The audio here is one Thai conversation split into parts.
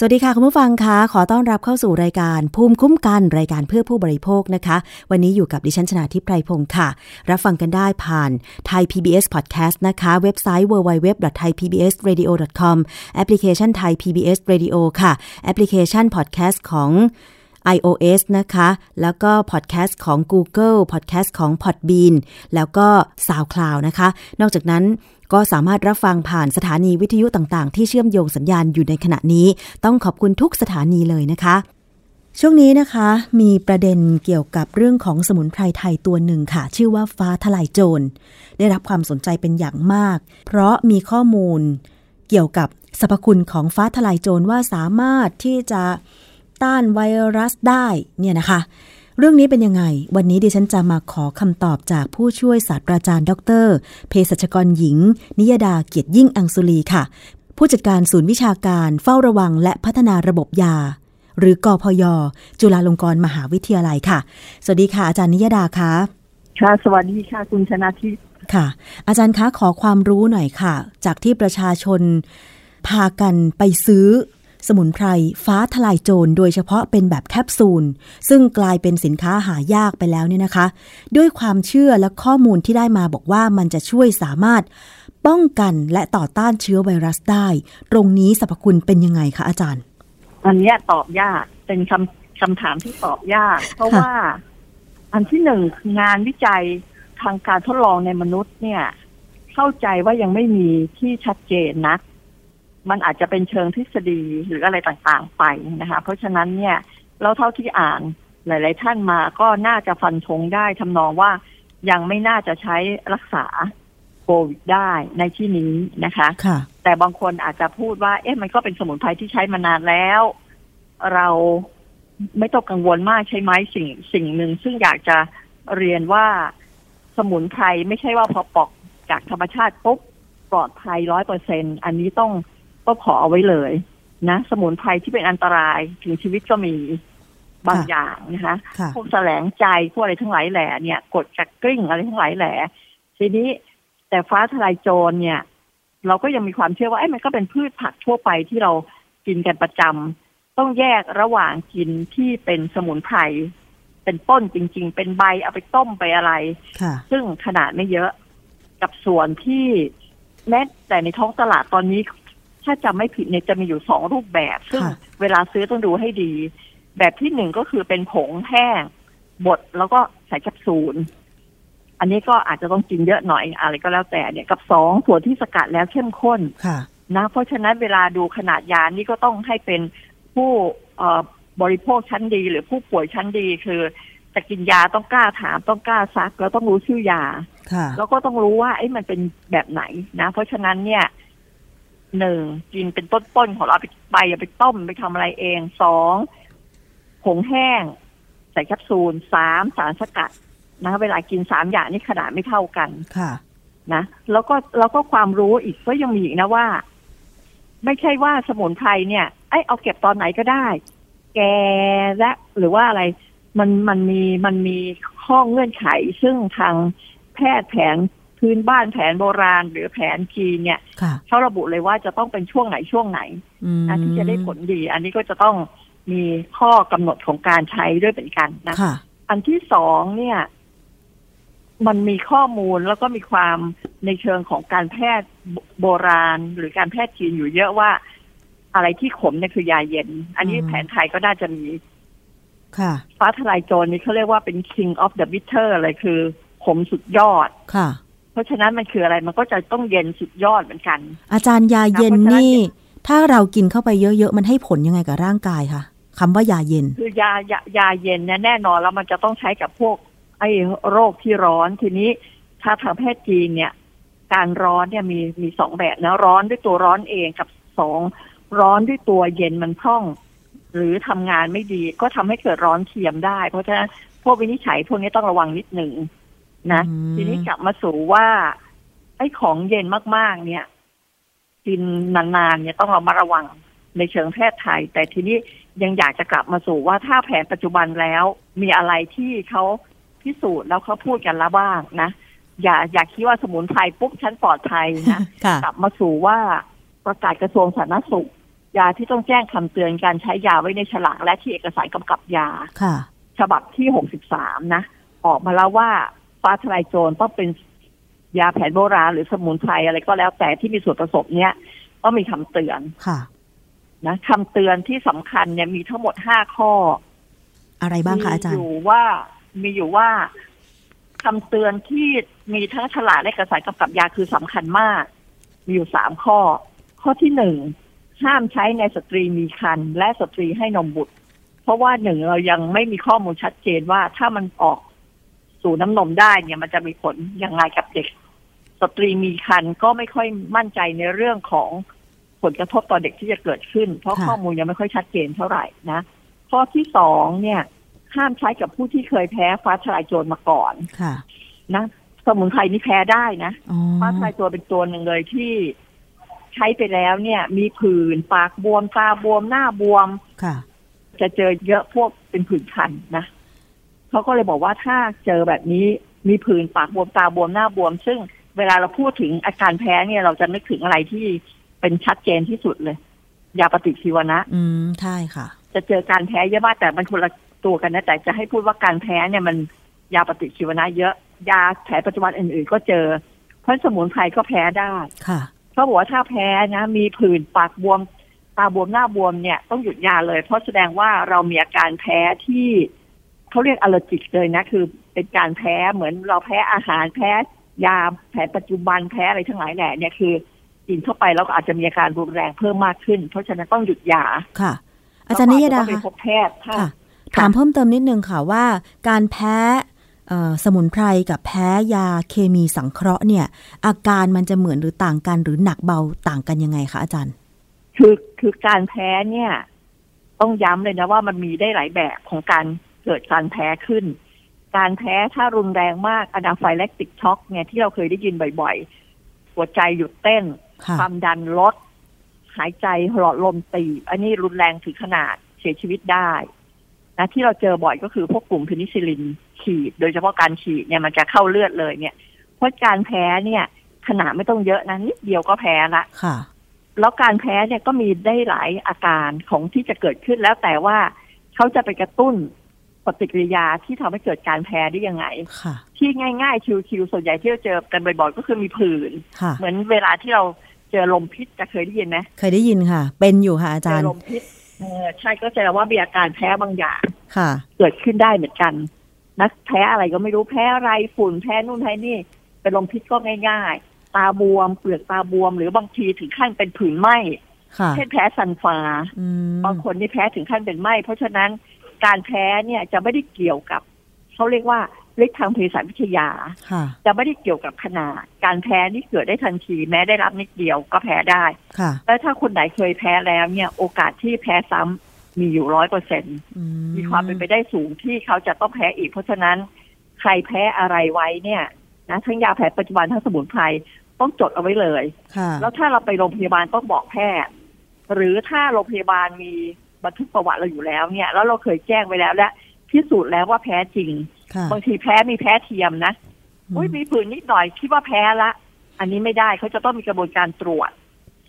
สวัสดีค่ะ คุณผู้ฟังคะขอต้อนรับเข้าสู่รายการภูมิคุ้มกันรายการเพื่อผู้บริโภคนะคะ วันนี้อยู่กับดิฉันชนาทิพไพรพงศ์ค่ะ รับฟังกันได้ผ่านไทย PBS Podcast นะคะ เว็บไซต์ www.thaipbsradio.com แอปพลิเคชัน Thai PBS Radio ค่ะ แอปพลิเคชัน Podcast ของ iOS นะคะ แล้วก็พอดแคสต์ของ Google พอดแคสต์ของ Podbean แล้วก็ SoundCloud นะคะ นอกจากนั้นก็สามารถรับฟังผ่านสถานีวิทยุต่างๆ ที่เชื่อมโยงสัญญาณอยู่ในขณะนี้ ต้องขอบคุณทุกสถานีเลยนะคะ ช่วงนี้นะคะ มีประเด็นเกี่ยวกับเรื่องของสมุนไพรไทยตัวหนึ่งค่ะ ชื่อว่าฟ้าทะลายโจร ได้รับความสนใจเป็นอย่างมาก เพราะมีข้อมูลเกี่ยวกับสรรพคุณของฟ้าทลายโจรว่าสามารถที่จะ ต้านไวรัสได้เนี่ยนะคะ เรื่องนี้เป็นยังไง วันนี้ดิฉันจะมาขอคำตอบจากผู้ช่วยศาสตราจารย์ ดรเภสัชกรหญิง นิยดาเกียรติยิ่งอังสุลีค่ะ ผู้จัดการศูนย์วิชาการเฝ้าระวังและพัฒนาระบบยา หรือกอพย จุฬาลงกรณ์มหาวิทยาลัยค่ะ สวัสดีค่ะ อาจารย์นิยดาคะค่ะสวัสดีค่ะคุณชนะทิพย์ค่ะ อาจารย์คะขอความรู้หน่อยค่ะ จากที่ประชาชนพากันไปซื้อ สมุนไพรฟ้าทลายโจรโดยเฉพาะเป็นแบบแคปซูล ซึ่งกลายเป็นสินค้าหายากไปแล้วเนี่ยนะคะ ด้วยความเชื่อและข้อมูลที่ได้มาบอกว่ามันจะช่วยสามารถป้องกันและต่อต้านเชื้อไวรัสได้ ตรงนี้สรรพคุณเป็นยังไงคะอาจารย์ อันเนี้ยตอบยากเป็นคำคำถามที่ตอบยาก เพราะว่าอันที่หนึ่งคืองานวิจัยทางการทดลองในมนุษย์เนี่ย เข้าใจว่ายังไม่มีที่ชัดเจนนะ มันอาจจะเป็นเชิงทฤษฎีหรืออะไรต่างๆไปนะคะ เพราะฉะนั้นเนี่ยเราเท่าที่อ่านหลาย ๆ ท่านมาก็น่าจะฟันธงได้ทำนองว่ายังไม่น่าจะใช้รักษาโควิดได้ในที่นี้นะคะค่ะแต่บางคนอาจจะพูดว่า เอ๊ะมันก็เป็นสมุนไพรที่ใช้มานานแล้ว เราไม่ต้องกังวลมากใช่ไหมสิ่งสิ่งหนึ่งซึ่งอยากจะเรียนว่าสมุนไพรไม่ใช่ว่าพอปอกจากธรรมชาติปุ๊บปลอดภัยร้อยเปอร์เซ็นอันนี้ต้อง ก็ขอเอาไว้เลยนะ สมุนไพรที่เป็นอันตรายถึงชีวิตก็มีบางค่ะอย่างนะคะค่ะพวกแสลงใจพวกอะไรทั้งหลายแหล่เนี่ยกดจักกลิ้งอะไรทั้งหลายแหล่ทีนี้แต่ฟ้าทลายโจรเนี่ย เราก็ยังมีความเชื่อว่าไอ้ยมันก็เป็นพืชผักทั่วไปที่เรากินกันประจำต้องแยกระหว่างกินที่เป็นสมุนไพรเป็นต้นจริง ๆ เป็นใบเอาไปต้มไปอะไรค่ะซึ่งขนาดไม่เยอะกับส่วนที่แม้แต่ในท้องตลาดตอนนี้ ถ้าจำไม่ผิดเนี่ยจะมีอยู่สองรูปแบบ ซึ่งค่ะเวลาซื้อต้องดูให้ดี แบบที่หนึ่งก็คือเป็นผงแห้งบดแล้วก็ใส่แคปซูลอันนี้ก็อาจจะต้องกินเยอะหน่อยอะไรก็แล้วแต่เนี่ยกับสองส่วนที่สกัดแล้วเข้มข้นค่ะนะเพราะฉะนั้นเวลาดูขนาดยานี่ก็ต้องให้เป็นผู้เอ่อบริโภคชั้นดี หรือผู้ป่วยชั้นดีคือจะกินยาต้องกล้าถามต้องกล้าซัก แล้วต้องรู้ชื่อยาค่ะแล้วก็ต้องรู้ว่าไอ้มันเป็นแบบไหนนะ เพราะฉะนั้นเนี่ย หนึ่งกินเป็นต้นๆของเราเอาไปใบเอาไปต้มไปทำอะไรเองสองผงแห้ง ใส่แคปซูลสามสารสกัดนะเวลากินสามอย่างนี่ขนาดไม่เท่ากันค่ะ นะ แล้วก็แล้วก็ความรู้อีกก็ยังมีอีกนะว่า ไม่ใช่ว่าสมุนไพรเนี่ยไอ้ยเอาเก็บตอนไหนก็ได้ แกและหรือว่าอะไรมันมันมีมันมีข้อเงื่อนไข ซึ่งทางแพทย์แผน พื้นบ้านแผนโบราณ หรือแผนจีนเนี่ยค่ะเขาระบุเลยว่าจะต้องเป็นช่วงไหนช่วงไหนอืมนะที่จะได้ผลดี อันนี้ก็จะต้องมีข้อกำหนดของการใช้ด้วยเป็นกันนะค่ะอันที่สองเนี่ย มันมีข้อมูลแล้วก็มีความในเชิงของการแพทย์โบโบราณ หรือการแพทย์จีนอยู่เยอะว่า อะไรที่ขมเนี่ยคือยาเย็น อันนี้อืมแผนไทยก็น่าจะมีค่ะฟ้าทลายโจรนี่เขาเรียกว่าเป็น king of the bitter เลยคือ ขมสุดยอดค่ะเพ ราะฉะนั้นมันคืออะไรมันก็จะต้องเย็นสุดยอดเหมือนกัน อาจารย์ยาเย็นเพราะฉะนั้นนี่ ถ้าเรากินเข้าไปเยอะๆ มันให้ผลยังไงกับร่างกายคะคำว่ายาเย็น คือยายายาเย็นเนี่ยแน่นอนแล้วมันจะต้องใช้กับพวก ไอ้โรคที่ร้อนทีนี้ถ้าทางแพทย์จีนเนี่ย การร้อนเนี่ยมีมีสองแบบนะร้อนด้วยตัวร้อนเองกับสองร้อนด้วยตัวเย็นมันพร่อง หรือทำงานไม่ดีก็ทำให้เกิดร้อนเทียมได้ เพราะฉะนั้นพวกวินิจฉัยพวกนี้ต้องระวังนิดหนึ่ง นะอืมทีนี้กลับมาสู่ว่า ไอ้ของเย็นมากๆ เนี่ย กินนานๆเนี่ยต้องเรามาระวังในเชิงแพทย์ไทย แต่ทีนี้ยังอยากจะกลับมาสู่ว่าถ้าแผนปัจจุบันแล้ว มีอะไรที่เขาพิสูจน์แล้วเขาพูดกันแล้วบ้างนะอย่าอย่าคิดว่าสมุนไพรปุ๊บฉันปลอดภัยนะค่ะกลับมาสู่ว่าประกาศกระทรวงสาธารณสุข ยาที่ต้องแจ้งคำเตือนการใช้ยาไว้ในฉลากและที่เอกสารกำกับยาค่ะ ฉบับที่63นะ ออกมาแล้วว่า ฟ้าทลายโจรต้องเป็นยาแผนโบราณหรือสมุนไพรอะไรก็แล้วแต่ที่มีส่วนผสมเนี้ยต้องมีคำเตือนค่ะนะคำเตือนที่สำคัญเนี่ยมีทั้งหมด5ข้อ อะไรบ้างคะอาจารมีย์อยู่ว่ามีอยู่ว่าคำเตือนที่มีทั้งฉลากและเอกสารกำกับยาคือสำคัญมาก มีอยู่สามข้อ ข้อที่หนึ่งห้ามใช้ในสตรีมีครรภ์และสตรีให้นมบุตร เพราะว่าหนึ่งเรายังไม่มีข้อมูลชัดเจนว่าถ้ามันออก สู่น้ำนมได้เนี่ยมันจะมีผลยังไงกับเด็ก สตรีมีครรภ์ก็ไม่ค่อยมั่นใจในเรื่องของผลกระทบต่อเด็กที่จะเกิดขึ้น เพราะค่ะข้อมูลยังไม่ค่อยชัดเจนเท่าไหร่นะข้อที่สองเนี่ย ห้ามใช้กับผู้ที่เคยแพ้ฟ้าทลายโจรมาก่อนค่ะ นะสมุนไพรนี่แพ้ได้นะอ๋อฟ้าทลายโจรเป็นตัวหนึ่งเลยที่ใช้ไปแล้วเนี่ย มีผื่นปากบวมตาบวมหน้าบวมค่ะ จะเจอเยอะพวกเป็นผื่นคันนะ เขาก็เลยบอกว่าถ้าเจอแบบนี้มีผื่นปากบวมตาบวมหน้าบวม ซึ่งเวลาเราพูดถึงอาการแพ้เนี่ยเราจะนึกถึงอะไรที่เป็นชัดเจนที่สุดเลย ยาปฏิชีวนะ อืมใช่ค่ะ จะเจอการแพ้เยอะมากแต่มันคนละตัวกันนะแต่จะให้พูดว่าการแพ้เนี่ยมันยาปฏิชีวนะเยอะ ยาแผนปัจจุบันอื่นๆ ก็เจอ เพราะสมุนไพรก็แพ้ได้ค่ะเขาบอกว่าถ้าแพ้นะ มีผื่นปากบวมตาบวมหน้าบวมเนี่ยต้องหยุดยาเลย เพราะแสดงว่าเรามีอาการแพ้ที่ เขาเรียกอ l ล e r จิกเลยนะ คือเป็นการแพ้เหมือนเราแพ้อาหารแพ้ยาแผนปัจจุบันแพ้อะไรทั้งหลายแหล่เนี่ยคือกินเข้าไปแล้วก็อาจจะมีอาการรุนแรงเพิ่มมากขึ้น เพราะฉะนั้นต้องหยุดยาค่ะ อาจารย์นิยดาแล้วก็อจจะต้องไปคะพบแพทย์ถ้าค่ะ ถามเพิ่มเติมนิดนึงค่ะว่า การแพ้เอ่อสมุนไพรกับแพ้ยาเคมีสังเคราะห์เนี่ย อาการมันจะเหมือนหรือต่างกันหรือหนักเบาต่างกันยังไงคะอาจารย์ คือคือการแพ้เนี่ย ต้องย้ำเลยนะว่ามันมีได้หลายแบบของการ เกิดการแพ้ขึ้น การแพ้ถ้ารุนแรงมากอนาไฟแลคติกช็อกเนี่ยที่เราเคยได้ยินบ่อยๆ หัวใจหยุดเต้นค่ะความดันลด หายใจหลอดลมตีบ อันนี้รุนแรงถึงขนาดเสียชีวิตได้นะที่เราเจอบ่อยก็คือพวกกลุ่มเพนิซิลินฉีด โดยเฉพาะการฉีดเนี่ยมันจะเข้าเลือดเลยเนี่ยเพราะการแพ้เนี่ย ขนาดไม่ต้องเยอะนะนิดเดียวก็แพ้ละค่ะ แล้วการแพ้เนี่ยก็มีได้หลายอาการของที่จะเกิดขึ้นแล้วแต่ว่าเขาจะไปกระตุ้น ปฏิกิริยาที่ทำให้เกิดการแพ้ได้ยังไงค่ะที่ง่ายๆชิวๆส่วนใหญ่ที่เราเจอกันบ่อยๆก็คือมีผื่นค่ะเหมือนเวลาที่เราเจอลมพิษจะเคยได้ยินไหมเคยได้ยินค่ะ เป็นอยู่ค่ะอาเจจาอรย์ลมพิษเออใช่ก็แสดงว่ามีอาการแพ้บางอย่างค่ะ เกิดขึ้นได้เหมือนกันนะแพ้อะไรก็ไม่รู้แพ้อะไรฝุ่นแพ้นู่นแพ้นี่ เป็นลมพิษก็ง่ายๆ ตาบวม เปลือกตาบวม หรือบางทีถึงขั้นเป็นผื่นไหมค่ะเช่นแพ้ซันฟาอืมบางคนนี่แพ้ถึงขั้นเป็นไหมเพราะฉะนั้น การแพ้เนี่ยจะไม่ได้เกี่ยวกับเขาเรียกว่าฤทธิ์ทางเภสัชวิทยาค่ะจะไม่ได้เกี่ยวกับขนาด การแพ้นี่เกิดได้ทันที แม้ได้รับนิดเดียวก็แพ้ได้ค่ะแล้วถ้าคนไหนเคยแพ้แล้วเนี่ยโอกาสที่แพ้ซ้ำมีอยู่ร้อยเปอร์เซ็นอืมีความเป็นไปได้สูงที่เขาจะต้องแพ้อีก เพราะฉะนั้น ใครแพ้อะไรไว้เนี่ยนะทั้งยาแผนปัจจุบันทั้งสมุนไพรต้องจดเอาไว้เลยค่ะแล้วถ้าเราไปโรงพยาบาลต้องบอกแพทย์ หรือถ้าโรงพยาบาลมี บันทึกประวัติเราอยู่แล้วเนี่ย แล้วเราเคยแจ้งไว้แล้วและพิสูจน์แล้วว่าแพ้จริงค่ะบางทีแพ้มีแพ้เทียมนะอุ้ยมีผื่นนิดหน่อยคิดว่าแพ้ละ อันนี้ไม่ได้เขาจะต้องมีกระบวนการตรวจ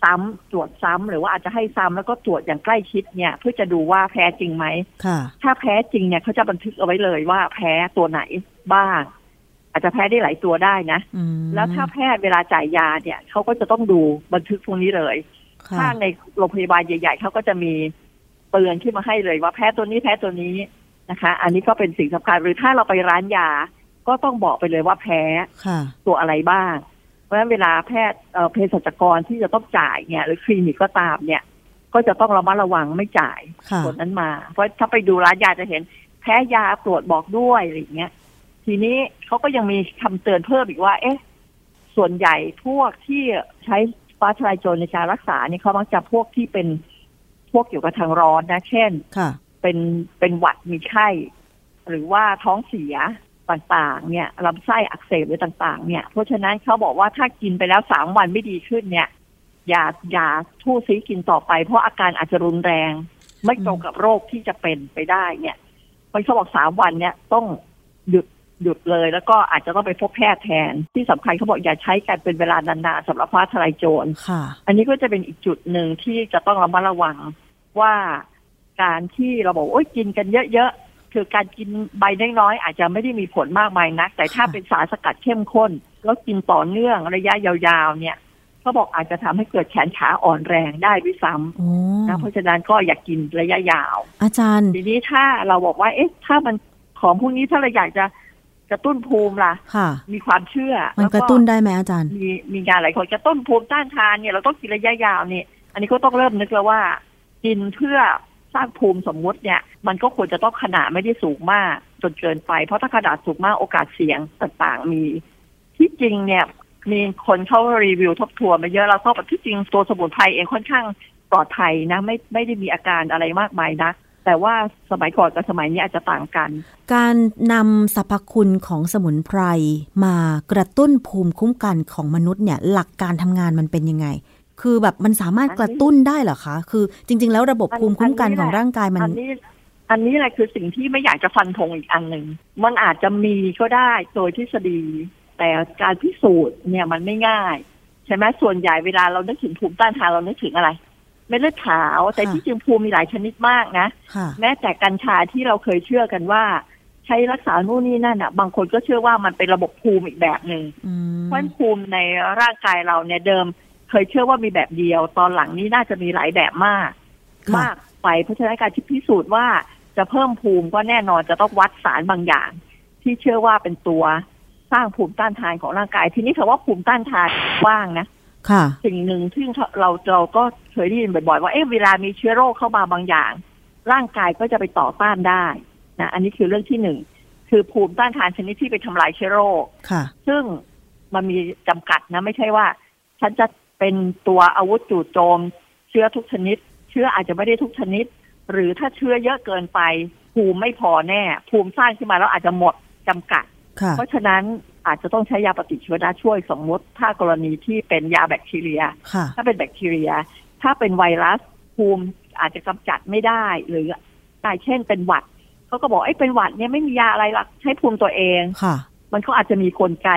ซ้ำตรวจซ้ำหรือว่าอาจจะให้ซ้ำแล้วก็ตรวจอย่างใกล้ชิดเนี่ย เพื่อจะดูว่าแพ้จริงไหมค่ะถ้าแพ้จริงเนี่ยเขาจะบันทึกเอาไว้เลยว่าแพ้ตัวไหนบ้างอาจจะแพ้ได้หลายตัวได้นะอืมแล้วถ้าแพทย์เวลาจ่ายยาเนี่ยเขาก็จะต้องดูบันทึกพวกนี้เลยค่ะถ้าในโรงพยาบาลใหญ่ ๆเขาก็จะมี เตือนขึ้นมาให้เลยว่าแพ้ตัวนี้แพ้ตัวนี้นะคะ อันนี้ก็เป็นสิ่งสำคัญหรือถ้าเราไปร้านยา ก็ต้องบอกไปเลยว่าแพ้ค่ะตัวอะไรบ้าง เพราะฉะนั้นเวลาแพทย์เอ่อเภสัชกรที่จะต้องจ่ายเนี่ย หรือคลินิกก็ตามเนี่ย ก็จะต้องระมัดระวังไม่จ่ายค่ะส่วนนั้นมา เพราะถ้าไปดูร้านยาจะเห็น แพ้ยาตรวจบอกด้วยอะไรอย่างเงี้ย ทีนี้เขาก็ยังมีคำเตือนเพิ่มอีกว่า เอ๊ะ ส่วนใหญ่พวกที่ใช้ฟ้าทลายโจรในการรักษาเนี่ยเขามักจะพวกที่เป็น พวกเกี่ยวกับทางร้อนนะ เช่นค่ะเป็นเป็นหวัดมีไข้ หรือว่าท้องเสียต่างๆ เนี่ยลำไส้อักเสบหรือต่าง ๆ เนี่ย เพราะฉะนั้นเขาบอกว่าถ้ากินไปแล้วสามวันไม่ดีขึ้นเนี่ย อย่าอย่าทู่ซีกินต่อไป เพราะอาการอาจจะรุนแรง ไม่ตรงกับโรคที่จะเป็นไปได้เนี่ยมันเขาบอกสามวันเนี่ยต้องหยุด หยุดเลย แล้วก็อาจจะต้องไปพบแพทย์แทน ที่สำคัญเขาบอกอย่าใช้กันเป็นเวลานานๆสำหรับฟ้าทลายโจรค่ะอันนี้ก็จะเป็นอีกจุดหนึ่งที่จะต้องระมัดระวังว่าการที่เราบอกโอ้ยกินกันเยอะๆคือการกินใบน้อยๆอาจจะไม่ได้มีผลมากมายนัก แต่ถ้าค่ะเป็นสารสกัดเข้มข้น แล้วกินต่อเนื่องระยะยาวๆ เนี่ยเขาบอกอาจจะทำให้เกิดแขนขาอ่อนแรงได้ด้วยซ้โอ้ำนะเพราะฉะนั้นก็อย่ากกินระยะยาว อาจารย์ ทีนี้ถ้าเราบอกว่า เอ๊ะ ถ้ามันของพวกนี้ถ้าเราอยากจะ กระตุ้นภูมิล่ะ ค่ะ มีความเชื่อ มันแล้วกระตุ้นได้ไหมอาจารย์ มีมีงานหลายคนกระตุ้นภูมิต้านทานเนี่ยเราต้องกินระยะยาวเนี่ย อันนี้ก็ต้องเริ่มนึกแล้วว่า กินเพื่อสร้างภูมิสมมุติเนี่ย มันก็ควรจะต้องขนาดไม่ได้สูงมากจนเกินไป เพราะถ้าขนาดสูงมากโอกาสเสี่ยงต่างๆ มี ที่จริงเนี่ย มีคนเข้ารีวิวทบทวนมาเยอะแล้วก็แบบที่จริงตัวสมุนไพรเองค่อนข้างปลอดภัยนะไม่ไม่ได้มีอาการอะไรมากมายนะ แต่ว่าสมัยก่อนกับสมัยนี้อาจจะต่างกัน การนำสรรพคุณของสมุนไพรมากระตุ้นภูมิคุ้มกันของมนุษย์เนี่ย หลักการทำงานมันเป็นยังไง คือแบบมันสามารถกระตุ้นได้เหรอคะ คือจริง ๆ แล้วระบบภูมิคุ้มกันของร่างกายมัน อันนี้อันนี้แหละคือสิ่งที่ไม่อยากจะฟันธงอีกอันหนึ่ง มันอาจจะมีก็ได้โดยทฤษฎี แต่การพิสูจน์เนี่ยมันไม่ง่ายใช่ไหมส่วนใหญ่เวลาเรานึกถึงภูมิต้านทานเรานึกถึงอะไร เม็ดเลือดขาว แต่ค่ะที่จริงภูมิมีหลายชนิดมากนะค่ะแม้แต่กัญชาที่เราเคยเชื่อกันว่า ใช้รักษานู่นนี่นั่นอะ บางคนก็เชื่อว่ามันเป็นระบบภูมิอีกแบบหนึ่งอืมเพราะฉะนั้นภูมิในร่างกายเราเนี่ยเดิม เคยเชื่อว่ามีแบบเดียว ตอนหลังนี้น่าจะมีหลายแบบมากค่ะมากไปเพราะฉะนั้นการที่พิสูจน์ว่าจะเพิ่มภูมิก็แน่นอนจะต้องวัดสารบางอย่าง ที่เชื่อว่าเป็นตัวสร้างภูมิต้านทานของร่างกาย ทีนี้คำว่าภูมิต้านทานว่างนะ ค่ะ สิ่งหนึ่งที่เราเราก็เคยได้ยินบ่อยๆว่าเอ๊ะเวลามีเชื้อโรคเข้ามาบางอย่าง ร่างกายก็จะไปต่อต้านได้นะอันนี้คือเรื่องที่หนึ่งคือภูมิต้านทานชนิดที่ไปทำลายเชื้อโรคค่ะ ซึ่งมันมีจำกัดนะ ไม่ใช่ว่า ฉันจะเป็นตัวอาวุธจู่โจม เชื้อทุกชนิด เชื้ออาจจะไม่ได้ทุกชนิด หรือถ้าเชื้อเยอะเกินไป ภูมิไม่พอแน่ ภูมิสร้างขึ้นมาแล้วอาจจะหมดจำกัดค่ะเพราะฉะนั้น อาจจะต้องใช้ยาปฏิชีวนะช่วยสมมติ ถ้ากรณีที่เป็นยาแบคทีเรียค่ะถ้าเป็นแบคทีเรีย ถ้าเป็นไวรัสภูมิอาจจะกำจัดไม่ได้ หรือตายเช่นเป็นหวัดเขาก็บอกไอ้ยเป็นหวัดเนี่ยไม่มียาอะไรหรอกใช้ภูมิตัวเองค่ะ มันก็อาจจะมีกลไก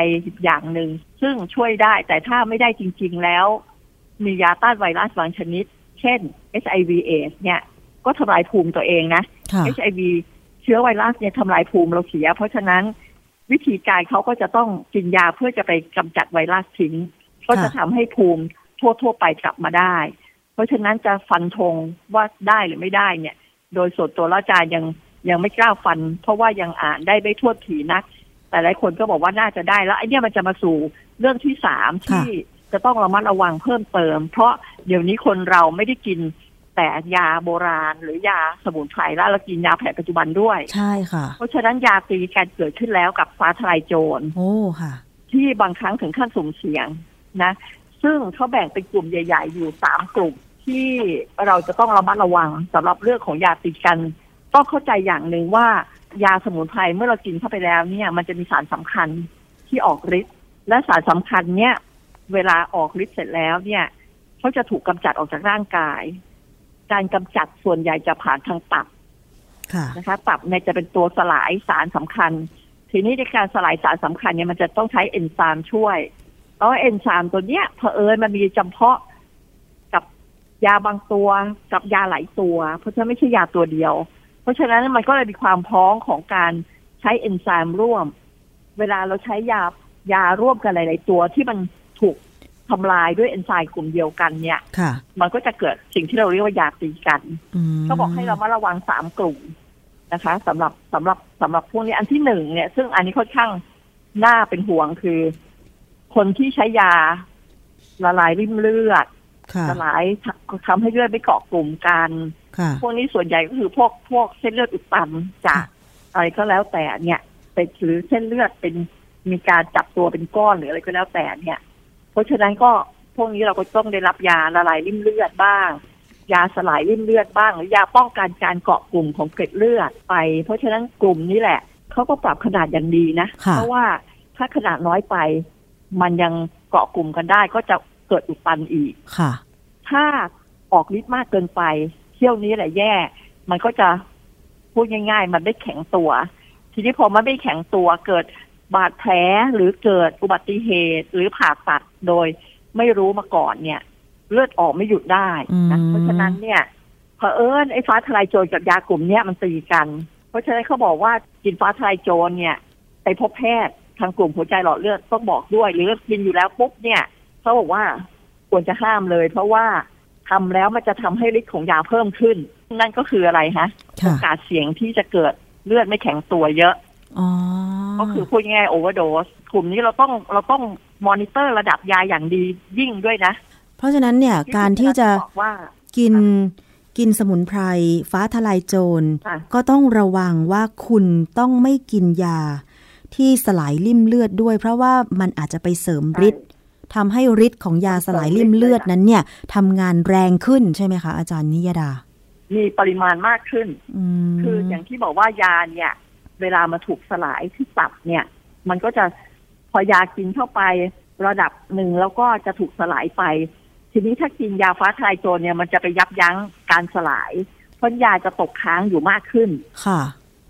อย่างหนึ่งซึ่งช่วยได้ แต่ถ้าไม่ได้จริง ๆ แล้ว มียาต้านไวรัสบางชนิด เช่น HIV AIDS เนี่ย ก็ทำลายภูมิตัวเองนะค่ะ HIV เชื้อไวรัสเนี่ยทำลายภูมิเราเสีย เพราะฉะนั้น วิธีการเขาก็จะต้องกินยาเพื่อจะไปกำจัดไวรัสทิ้ง ก็จะทำให้ภูมิทั่วๆไปกลับมาได้ เพราะฉะนั้นจะฟันธงว่าได้หรือไม่ได้เนี่ย โดยส่วนตัวแล้วอาจารย์ยังยังไม่กล้าฟัน เพราะว่ายังอ่านได้ไม่ทั่วถีนัก แต่หลายคนก็บอกว่าน่าจะได้แล้วไอ้เนี่ยมันจะมาสู่เรื่องที่สามค่ะที่จะต้องระมัดระวังเพิ่มเติม เพราะเดี๋ยวนี้คนเราไม่ได้กิน แต่ยาโบราณหรือยาสมุนไพรแล้วเรากินยาแผนปัจจุบันด้วย ใช่ค่ะ เพราะฉะนั้นยาตีการเกิดขึ้นแล้วกับฟ้าทลายโจรโอ้ค่ะ ที่บางครั้งถึงขั้นสุ่มเสี่ยงนะ ซึ่งเขาแบ่งเป็นกลุ่มใหญ่ ๆ อยู่สามกลุ่มที่เราจะต้องระมัดระวังสำหรับเรื่องของยาตีกันต้องเข้าใจอย่างหนึ่งว่ายาสมุนไพรเมื่อเรากินเข้าไปแล้วเนี่ย มันจะมีสารสำคัญที่ออกฤทธิ์และสารสำคัญเนี่ย เวลาออกฤทธิ์เสร็จแล้วเนี่ยเขาจะถูกกำจัดออกจากร่างกาย การกำจัดส่วนใหญ่จะผ่านทางตับค่ะนะคะตับเนี่ยจะเป็นตัวสลายสารสำคัญ ทีนี้ในการสลายสารสำคัญเนี่ยมันจะต้องใช้เอนไซม์ช่วยแล้วเอนไซม์ตัวเนี้ยเผอิญมันมีจำเพาะกับยาบางตัวกับยาหลายตัว เพราะฉะนั้นไม่ใช่ยาตัวเดียว เพราะฉะนั้นมันก็เลยมีความพ้องของการใช้เอนไซม์ร่วม เวลาเราใช้ยายาร่วมกันหลาย ๆ ตัวที่มันถูก ทำลายด้วยเอนไซม์กลุ่มเดียวกันเนี่ยค่ะมันก็จะเกิดสิ่งที่เราเรียกว่ายาตีกันอืมเขาบอกให้เรามาระวังสามกลุ่มนะคะสำหรับสำหรับสำหรับพวกนี้อันที่หนึ่งเนี่ย ซึ่งอันนี้ค่อนข้างน่าเป็นห่วงคือ คนที่ใช้ยาละลายริ่มเลือดค่ะละลายทำให้เลือดไม่เกาะกลุ่มกันค่ะพวกนี้ส่วนใหญ่ก็คือพวกพวกเส้นเลือดอุดตันจากอะไรก็แล้วแต่เนี่ยเป็นหรือเส้นเลือดเป็นมีการจับตัวเป็นก้อนหรืออะไรก็แล้วแต่เนี่ย เพราะฉะนั้นก็พวกนี้เราก็ต้องได้รับยาละลายริ่มเลือดบ้าง ยาสลายริ่มเลือดบ้าง หรือยาป้องกันการเกาะกลุ่มของเกล็ดเลือดไป เพราะฉะนั้นกลุ่มนี้แหละเขาก็ปรับขนาดอย่างดีนะค่ะเพราะว่าถ้าขนาดน้อยไป มันยังเกาะกลุ่มกันได้ ก็จะกิดอุดตันอีกค่ะ ถ้าออกฤทธิ์มากเกินไปเที่ยวนี้แหละแย่ มันก็จะพูดง่าย ๆ มันไม่แข็งตัว ทีนี้พอมันไม่แข็งตัวเกิดบาดแผลหรือเกิดอุบัติเหตุหรือผ่าตัด โดยไม่รู้มาก่อนเนี่ย เลือดออกไม่หยุดได้นะอืมเพราะฉะนั้นเนี่ยเผอิญไอ้ฟ้าทลายโจรกับยากลุ่มเนี้ยมันตีกัน เพราะฉะนั้นเขาบอกว่ากินฟ้าทลายโจรเนี่ยไปพบแพทย์ทางกลุ่มหัวใจหลอดเลือดต้องบอกด้วย หรือกินอยู่แล้วปุ๊บเนี่ยเขาบอกว่าควรจะห้ามเลย เพราะว่าทำแล้วมันจะทำให้ฤทธิ์ของยาเพิ่มขึ้น นั่นก็คืออะไรฮะโอค่ะกาสเสี่ยงที่จะเกิดเลือดไม่แข็งตัวเยอะอ๋อก็คือพูดง่ายโอเวอร์โดส กลุ่มนี้เราต้องเราต้องมอนิเตอร์ระดับยาอย่างดียิ่งด้วยนะ เพราะฉะนั้นเนี่ยการที่จะบอกว่ากินกินสมุนไพรฟ้าทลายโจรค่ะก็ต้องระวังว่าคุณต้องไม่กินยา ที่สลายริ่มเลือดด้วย เพราะว่ามันอาจจะไปเสริมฤทธิ์ทำให้ฤทธิ์ของยาสลายริ่มเลือดนั้นเนี่ยทำงานแรงขึ้นใช่ไหมคะ อาจารย์นิยดา มีปริมาณมากขึ้นอืมคืออย่างที่บอกว่ายาเนี่ย เวลามาถูกสลายที่ตับเนี่ย มันก็จะ พอยากินเข้าไประดับหนึ่งแล้วก็จะถูกสลายไป ทีนี้ถ้ากินยาฟ้าทลายโจรเนี่ยมันจะไปยับยั้งการสลายเพราะยาจะตกค้างอยู่มากขึ้น ค่ะ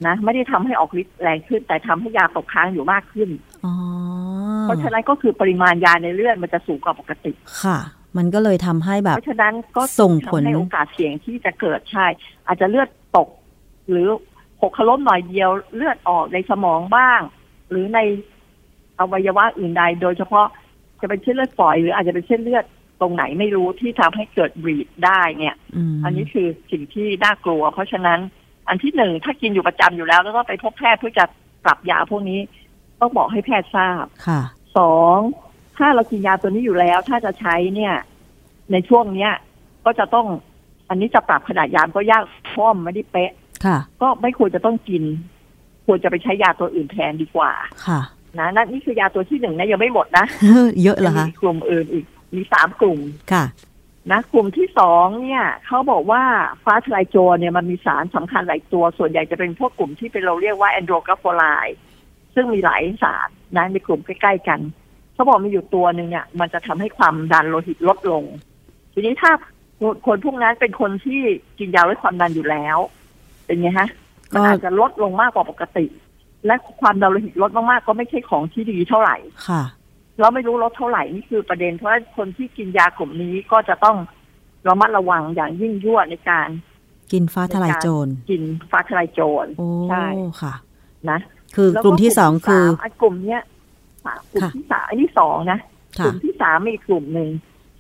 นะ ไม่ได้ทำให้ออกฤทธิ์แรงขึ้น แต่ทำให้ยาตกค้างอยู่มากขึ้นอ๋อเพราะฉะนั้นก็คือปริมาณยาในเลือดมันจะสูงกว่าปกติ ค่ะ มันก็เลยทำให้แบบเพราะฉะนั้นก็ส่งผลทำให้โอกาสเสี่ยงที่จะเกิดใช่ อาจจะเลือดตก หรือหกล้มหน่อยเดียวเลือดออกในสมองบ้าง หรือใน อวัยวะอื่นใด โดยเฉพาะจะเป็นเส้นเลือดฝอยหรืออาจจะเป็นเส้นเลือดตรงไหนไม่รู้ที่ทำให้เกิดบีดได้เนี่ยมอันนี้คือสิ่งที่น่ากลัว เพราะฉะนั้นอันที่หนึ่งถ้ากินอยู่ประจำอยู่แล้ว แล้วก็ไปพบแพทย์เพื่อจะปรับยาพวกนี้ต้องบอกให้แพทย์ทราบค่ะสองถ้าเรากินยาตัวนี้อยู่แล้ว ถ้าจะใช้เนี่ย ในช่วงเนี้ย ก็จะต้อง อันนี้จะปรับขนาดยามก็ยากเพราะมันไม่ได้เป๊ะ ค่ะ ก็ไม่ควรจะต้องกิน ควรจะไปใช้ยาตัวอื่นแทนดีกว่า ค่ะ นะนั่นนี่คือยาตัวที่หนึ่งนะยังไม่หมดนะเยอะเหรอคะมีกลุ่มอื่นอีกมีสามกลุ่มค่ะนะกลุ่มที่สองเนี่ยเขาบอกว่าฟ้าทลายโจรเนี่ยมันมีสารสำคัญหลายตัว ส่วนใหญ่จะเป็นพวกกลุ่มที่เป็นเราเรียกว่าแอนโดรกราโฟไลด์ซึ่งมีหลายสารนะในกลุ่มใกล้ๆกันเขาบอกมีอยู่ตัวหนึ่งเนี่ย มันจะทำให้ความดันโลหิตลดลง ทีนี้ถ้าคนพวกนั้นเป็นคนที่กินยาลดความดันอยู่แล้ว เป็นไงฮะมันอาจจะลดลงมากกว่าปกติ และความดันโลหิตลดมากๆก็ไม่ใช่ของที่ดีเท่าไหร่ค่ะเราไม่รู้ลดเท่าไหร่นี่คือประเด็นเพราะว่าคนที่กินยากลุ่มนี้ก็จะต้องระมัดระวังอย่างยิ่งยวดในการ กินฟ้าทลายโจรกินฟ้าทลายโจรโอ้ใช่ค่ะ นะคือกลุ่มที่สองคือสามไอ้กลุ่มเนี้ยสามกลุ่มค่ะที่สามไอ้นี่สองนะกค่ะลุ่มที่สามมีอีกกลุ่มหนึ่ง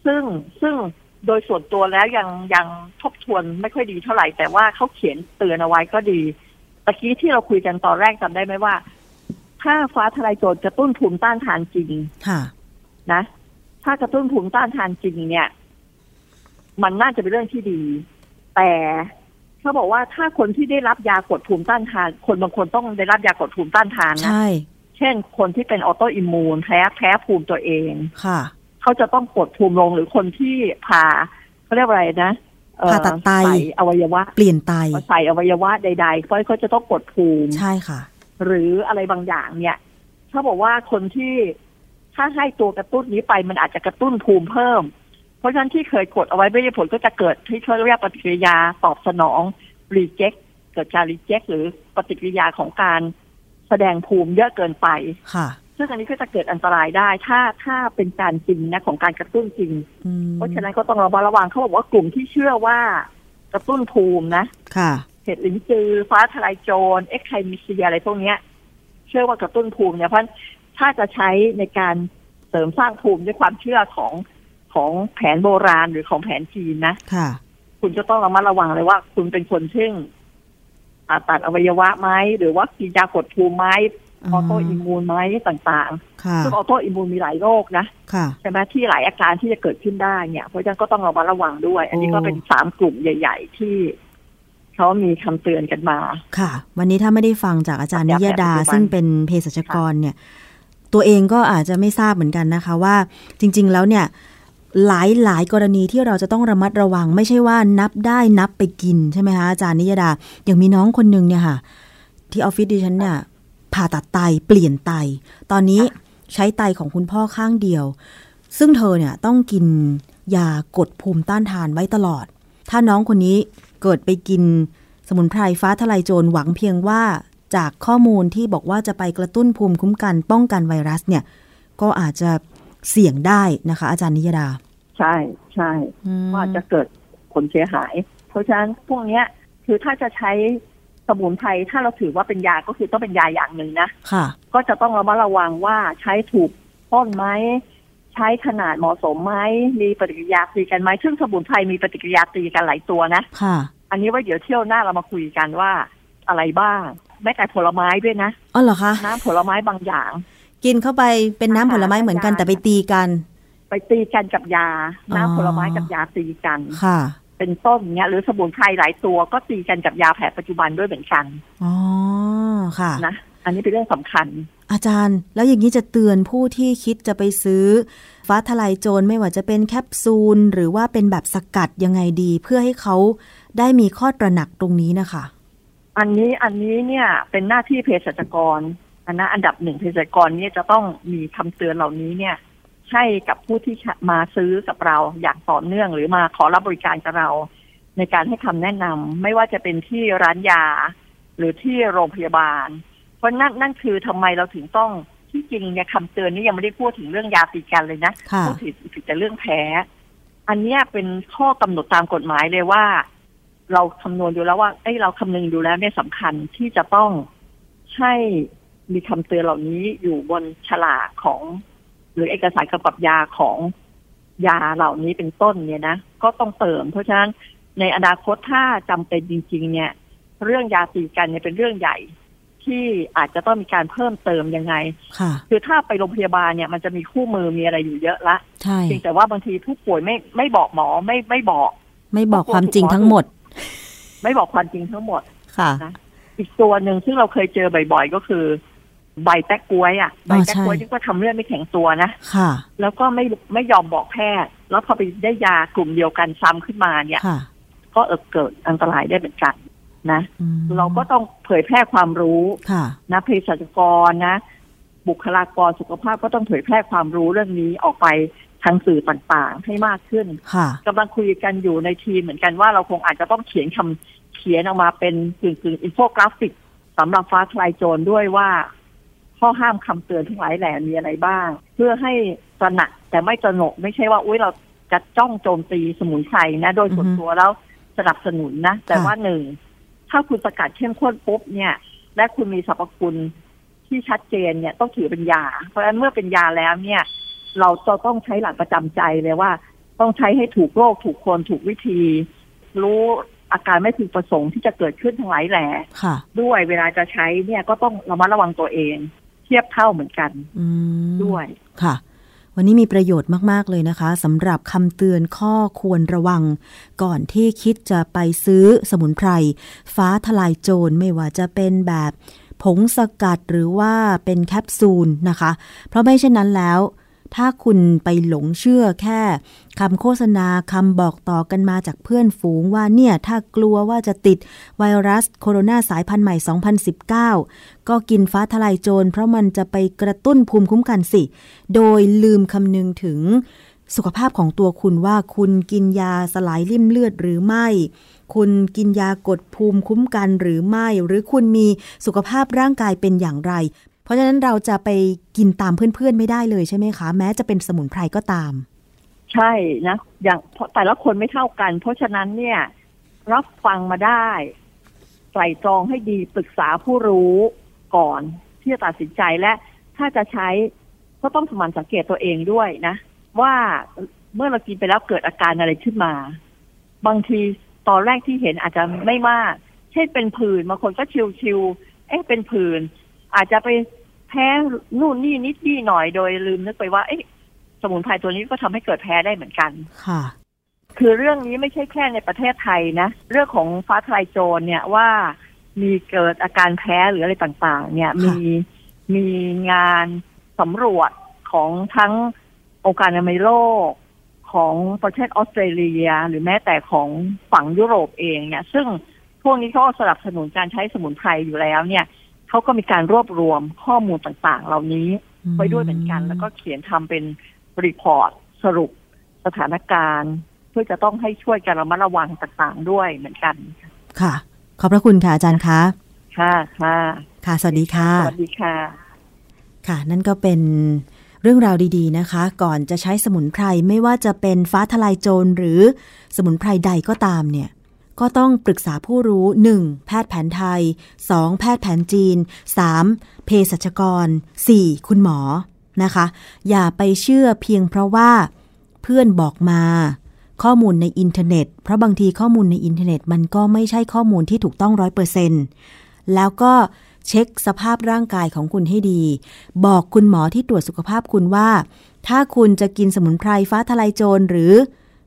ซึ่งซึ่งโดยส่วนตัวแล้วยังยังทบทวนไม่ค่อยดีเท่าไหร่ แต่ว่าเขาเขียนเตือนเอาไว้ก็ดี ตะกี้ที่เราคุยกันตอนแรกจำได้ไหมว่า ถ้าฟ้าทลายโจรกระตุ้นภูมิต้านทานจริงค่ะ นะ ถ้ากระตุ้นภูมิต้านทานจริงเนี่ย มันน่าจะเป็นเรื่องที่ดี แต่เขาบอกว่าถ้าคนที่ได้รับยากดภูมิต้านทาน คนบางคนต้องได้รับยากดภูมิต้านทานนะใช่เช่น คนที่เป็นออโตอิมมูนแพ้แพ้ภูมิตัวเองค่ะ เขาจะต้องกดภูมิลงหรือคนที่ผ่าเขาเรียกว่าอะไรนะเอ่อ ผ่าตัดไตใส่อวัยวะ เปลี่ยนไตใส่อวัยวะใดๆเพราะเขาจะต้องกดภูมิใช่ค่ะ หรืออะไรบางอย่างเนี่ยเขาบอกว่าคนที่ถ้าให้ตัวกระตุ้นนี้ไปมันอาจจะกระตุ้นภูมิเพิ่ม เพราะฉะนั้นที่เคยกดเอาไว้ไม่ได้ผลก็จะเกิดที่เขาเรียกปฏิกิริยาตอบสนองรีเจ็คเกิดการรีเจ็คหรือปฏิกิริยาของการแสดงภูมิเยอะเกินไปค่ะ ซึ่งอันนี้ก็จะเกิดอันตรายได้ ถ้าถ้าเป็นการจริงนะของการกระตุ้นจริงอืมเพราะฉะนั้นก็ต้องระมัดระวังเขาบอกว่ากลุ่มที่เชื่อว่ากระตุ้นภูมินะ ค่ะเห็ดลิ้นจือ ฟ้าทลายโจร เอ็กไคมิเซียอะไรพวกเนี้ย เชื่อว่ากระตุ้นภูมิเนี่ยเพราะถ้าจะใช้ในการเสริมสร้างภูมิด้วยความเชื่อของของแผนโบราณหรือของแผนจีนนะค่ะ คุณจะต้องระมัดระวังเลยว่า คุณเป็นคนซึ่งผ่าตัดอวัยวะไหมหรือว่ากินยากดภูมิไหม ออโตอิมมูนไหมต่างค่ะๆซึ่งออโตอิมมูนมีหลายโรคนะค่ะใช่ไหมที่หลายอาการที่จะเกิดขึ้นได้เนี่ย เพราะฉะนั้นก็ต้องระมัดระวังด้วย อันนี้ก็โอ้เป็นสามกลุ่มใหญ่ ๆ ที่เขามีคำเตือนกันมา ค่ะ วันนี้ถ้าไม่ได้ฟังจากอาจารย์แบนิบยดาปัจจุบันซึ่งเป็นเภสัชกรเนี่ย ตัวเองก็อาจจะไม่ทราบเหมือนกันนะคะว่า จริง ๆ แล้วเนี่ย หลายหลายกรณีที่เราจะต้องระมัดระวัง ไม่ใช่ว่านับได้นับไปกินใช่ไหมคะอาจารย์นิยดา อย่างมีน้องคนหนึ่งเนี่ยค่ะ ที่ออฟฟิศดิฉันเนี่ย ผ่าตัดไตเปลี่ยนไต ตอนนี้ใช้ไตของคุณพ่อข้างเดียว ซึ่งเธอเนี่ยต้องกินยากดภูมิต้านทานไว้ตลอด ถ้าน้องคนนี้เกิดไปกินสมุนไพรฟ้าทลายโจรหวังเพียงว่าจากข้อมูลที่บอกว่าจะไปกระตุ้นภูมิคุ้มกันป้องกันไวรัสเนี่ยก็อาจจะเสี่ยงได้นะคะ อาจารย์นิยดา ใช่ใช่ว่าจะเกิดผลเสียหาย เพราะฉะนั้นพวกเนี้ยคือถ้าจะใช้ สมุนไพรถ้าเราถือว่าเป็นยาก็คือต้องเป็นยาอย่างหนึ่งนะค่ะ ก็จะต้องระมัดระวังว่าใช้ถูกต้นไหมใช้ขนาดเหมาะสมไหมมีปฏิกิริยาตีกันไหมซึ่งสมุนไพรมีปฏิกิริยาตีกันหลายตัวนะค่ะ อันนี้ว่าเดี๋ยวเที่ยวหน้าเรามาคุยกันว่าอะไรบ้างแม้แต่ผลไม้ด้วยนะอ๋อเหรอคะน้ำผลไม้บางอย่าง กินเข้าไปเป็นน้ำผลไม้เหมือนกันแต่ไปตีกัน ไปตีกันกับยาอ๋อน้ำผลไม้กับยาตีกันค่ะ เป็นต้นเนี้ย หรือสมุนไพรหลายตัวก็ตีกันกับยาแผนปัจจุบันด้วยเหมือนกันอ๋อค่ะนะอันนี้เป็นเรื่องสำคัญ อาจารย์ แล้วอย่างนี้จะเตือนผู้ที่คิดจะไปซื้อ ฟ้าทลายโจรไม่ว่าจะเป็นแคปซูล หรือว่าเป็นแบบสกัดยังไงดี เพื่อให้เขาได้มีข้อตระหนักตรงนี้นะคะ อันนี้อันนี้เนี่ยเป็นหน้าที่เภสัชกรอันนะอันดับหนึ่งเภสัชกรเนี่ยจะต้องมีคำเตือนเหล่านี้เนี่ย ให้กับผู้ที่มาซื้อกับเราอย่างต่อเนื่อง หรือมาขอรับบริการกับเรา ในการให้คำแนะนำไม่ว่าจะเป็นที่ร้านยา หรือที่โรงพยาบาล เพราะนั่นนั่นคือทำไมเราถึงต้องที่จริงเนี่ยคำเตือนนี่ยังไม่ได้พูดถึงเรื่องยาตีกันเลยนะค่ะพูดถึงถึงแต่เรื่องแพ้ อันเนี้ยเป็นข้อกำหนดตามกฎหมายเลยว่า เราคำนวณดูแล้วว่าเอ้ยเราคำนึงดูแล้วเนี่ยสำคัญที่จะต้องให้มีคำเตือนเหล่านี้อยู่บนฉลากของ หรือเอกสารกำกับยาของยาเหล่านี้เป็นต้นเนี่ยนะ ก็ต้องเติม เพราะฉะนั้นในอนาคตถ้าจำเป็นจริง ๆ เนี่ย เรื่องยาตีกันเนี่ยเป็นเรื่องใหญ่ที่อาจจะต้องมีการเพิ่มเติมยังไง ค่ะ คือถ้าไปโรงพยาบาลเนี่ยมันจะมีคู่มือมีอะไรอยู่เยอะละใช่เพียงแต่ว่าบางทีผู้ป่วยไม่ไม่บอกหมอไม่ไม่บอก ไม่บอกความจริงทั้งหมด ไม่บอกความจริงทั้งหมด ค่ะ อีกตัวหนึ่งซึ่งเราเคยเจอบ่อยๆ ก็คือ ใบแป๊กกล้วยอะใบอ๋อแป๊กใช่กล้วยที่ก็ทำเลือดไม่แข็งตัวนะค่ะ แล้วก็ไม่ไม่ยอมบอกแพทย์ แล้วพอไปได้ยากลุ่มเดียวกันซ้ำขึ้นมาเนี่ยค่ะก็เออเกิดอันตรายได้เหมือนกันนะอืมเราก็ต้องเผยแพร่ความรู้ค่ะนะเภสัชกรนะ บุคลากรสุขภาพก็ต้องเผยแพร่ความรู้เรื่องนี้ออกไปทางสื่อต่างๆให้มากขึ้นค่ะกำลังคุยกันอยู่ในทีมเหมือนกันว่าเราคงอาจจะต้องเขียนคำเขียนออกมาเป็นกึ่งกึ่งอินโฟกราฟิกสำหรับฟ้าทะลายโจรด้วยว่า ข้อห้ามคำเตือนทั้งหลายแหล่มีอะไรบ้าง เพื่อให้ตระหนักแต่ไม่ตระหนกไม่ใช่ว่าอุ้ยเราจะจ้องโจมตีสมุนไพรนะ โดยส่วนอือฮึตัวแล้วสนับสนุนนะ แต่ค่ะว่าหนึ่งถ้าคุณสกัดเข้มข้นปุ๊บเนี่ย และคุณมีสรรพคุณที่ชัดเจนเนี่ยต้องถือเป็นยา เพราะฉะนั้นเมื่อเป็นยาแล้วเนี่ย เราจะต้องใช้หลักประจำใจเลยว่า ต้องใช้ให้ถูกโรคถูกคนถูกวิธี รู้อาการไม่พึงประสงค์ที่จะเกิดขึ้นทั้งหลายแหล่ค่ะด้วยเวลาจะใช้เนี่ยก็ต้องระมัดระวังตัวเองเทียบเท่าเหมือนกันอืมด้วยค่ะ วันนี้มีประโยชน์มาก ๆ เลยนะคะสำหรับคำเตือนข้อควรระวัง ก่อนที่คิดจะไปซื้อสมุนไพร ฟ้าทลายโจรไม่ว่าจะเป็นแบบผงสกัดหรือว่าเป็นแคปซูลนะคะ เพราะไม่เช่นนั้นแล้ว ถ้าคุณไปหลงเชื่อแค่คำโฆษณาคำบอกต่อกันมาจากเพื่อนฝูงว่าเนี่ย ถ้ากลัวว่าจะติดไวรัสโคโรนาสายพันธุ์ใหม่ 2019 ก็กินฟ้าทลายโจรเพราะมันจะไปกระตุ้นภูมิคุ้มกันสิ โดยลืมคำนึงถึงสุขภาพของตัวคุณว่าคุณกินยาสลายริ่มเลือดหรือไม่ คุณกินยากดภูมิคุ้มกันหรือไม่ หรือคุณมีสุขภาพร่างกายเป็นอย่างไร เพราะฉะนั้นเราจะไปกินตามเพื่อนๆไม่ได้เลยใช่ไหมคะ แม้จะเป็นสมุนไพรก็ตาม ใช่นะ อย่างเพราะแต่ละคนไม่เท่ากัน เพราะฉะนั้นเนี่ย รับฟังมาได้ไตรตรองให้ดีปรึกษาผู้รู้ก่อนที่จะตัดสินใจและถ้าจะใช้ก็ต้องสมันสังเกตตัวเองด้วยนะ ว่าเมื่อเรากินไปแล้วเกิดอาการอะไรขึ้นมา บางทีตอนแรกที่เห็นอาจจะไม่มาก เช่นเป็นผื่นบางคนก็ชิวๆเอ๊ะเป็นผื่น อาจจะไปแพ้นู่นนี่นิดนี่หน่อยโดยลืมนึกไปว่าเอ๊ะสมุนไพรตัวนี้ก็ทำให้เกิดแพ้ได้เหมือนกันค่ะ คือเรื่องนี้ไม่ใช่แค่ในประเทศไทยนะ เรื่องของฟ้าทลายโจรเนี่ยว่ามีเกิดอาการแพ้หรืออะไรต่าง ๆ เนี่ยค่ะมีมีงานสำรวจของทั้งองค์การอนามัยโลกของประเทศออสเตรเลีย หรือแม้แต่ของฝั่งยุโรปเองเนี่ย ซึ่งพวกนี้เขาก็สนับสนุนการใช้สมุนไพรอยู่แล้วเนี่ย เขาก็มีการรวบรวมข้อมูลต่างๆ เหล่านี้ไว้ด้วยเหมือนกัน แล้วก็เขียนทำเป็นรีพอร์ตสรุปสถานการณ์ เพื่อจะต้องให้ช่วยกันระมัดระวังต่างๆด้วยเหมือนกัน ค่ะ ขอบพระคุณค่ะอาจารย์คะค่ะค่ะค่ะสวัสดีค่ะ สวัสดีค่ะ ค่ะ นั่นก็เป็นเรื่องราวดีๆนะคะ ก่อนจะใช้สมุนไพรไม่ว่าจะเป็นฟ้าทลายโจรหรือสมุนไพรใดก็ตามเนี่ย ก็ต้องปรึกษาผู้รู้ 1. แพทย์แผนไทย 2. แพทย์แผนจีน 3. เภสัชกร 4. คุณหมอนะคะ อย่าไปเชื่อเพียงเพราะว่า เพื่อนบอกมา ข้อมูลในอินเทอร์เน็ต เพราะบางทีข้อมูลในอินเทอร์เน็ต มันก็ไม่ใช่ข้อมูลที่ถูกต้องร้อยเปอร์เซ็นต์แล้วก็เช็คสภาพร่างกายของคุณให้ดี บอกคุณหมอที่ตรวจสุขภาพคุณว่า ถ้าคุณจะกินสมุนไพรฟ้าทะลายโจรหรือ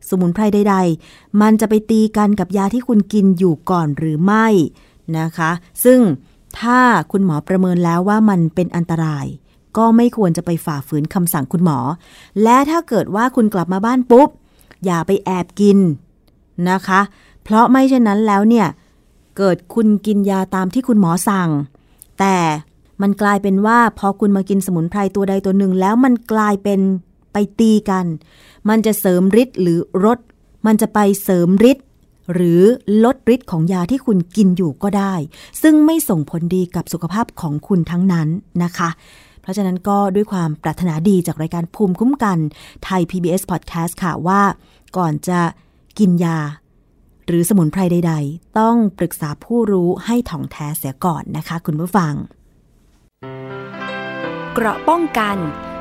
สมุนไพรใด ๆ มันจะไปตีกันกับยาที่คุณกินอยู่ก่อนหรือไม่นะคะ ซึ่งถ้าคุณหมอประเมินแล้วว่ามันเป็นอันตราย ก็ไม่ควรจะไปฝ่าฝืนคำสั่งคุณหมอ และถ้าเกิดว่าคุณกลับมาบ้านปุ๊บ อย่าไปแอบกินนะคะ เพราะไม่เช่นนั้นแล้วเนี่ย เกิดคุณกินยาตามที่คุณหมอสั่ง แต่มันกลายเป็นว่าพอคุณมากินสมุนไพรตัวใดตัวหนึ่ง แล้วมันกลายเป็นไปตีกัน มันจะเสริมฤทธิ์หรือลดมันจะไปเสริมฤทธิ์หรือลดฤทธิ์ของยาที่คุณกินอยู่ก็ได้ ซึ่งไม่ส่งผลดีกับสุขภาพของคุณทั้งนั้นนะคะ เพราะฉะนั้นก็ด้วยความปรารถนาดีจากรายการภูมิคุ้มกันไทย PBS Podcast ค่ะว่า ก่อนจะกินยา หรือสมุนไพรใด ๆ ต้องปรึกษาผู้รู้ให้ถ่องแท้เสียก่อนนะคะ คุณผู้ฟัง เกราะป้องกัน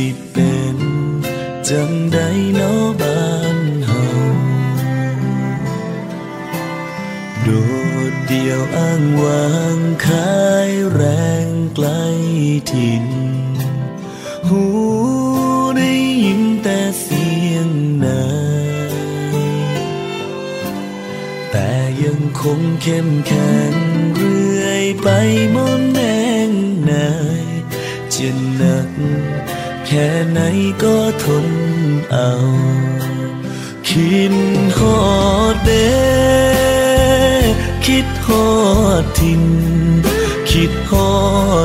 สิเป็นจังใดเนอบ้านเฮาโดดเดียวอ้างวางคายแรงไกลถิ่น หูได้ยินแต่เสียงนายแต่ยังคงเข้มแข็งเรื่อยไปมนแนงนายจะหนัก ค่ไหนก็ทนเอา คิดฮอดเด้คิดฮอดทิน คิดฮอ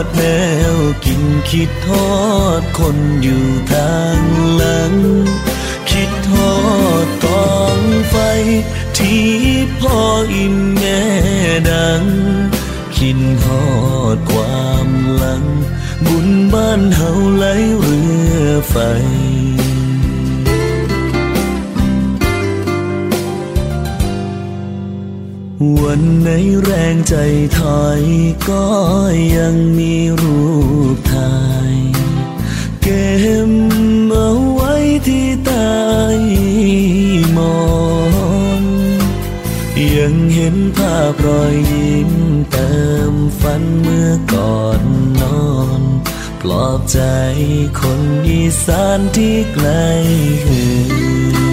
ดแนวกินคิดฮอดคนอยู่ทางหลัง คิดฮอดกองไฟ ที่พ่ออิ่มแง่ดัง คิดฮอดความหลัง บุญบ้านเฮาไหลเรือไฟวันไหนแรงใจถอยก็ยังมีรูปถ่าย เก็บเอาไว้ที่ใต้หมอน ยังเห็นภาพรอยยิ้มเติมฝันเมื่อก่อนนอน ปลอบใจคนอีสานที่ไกลเหือ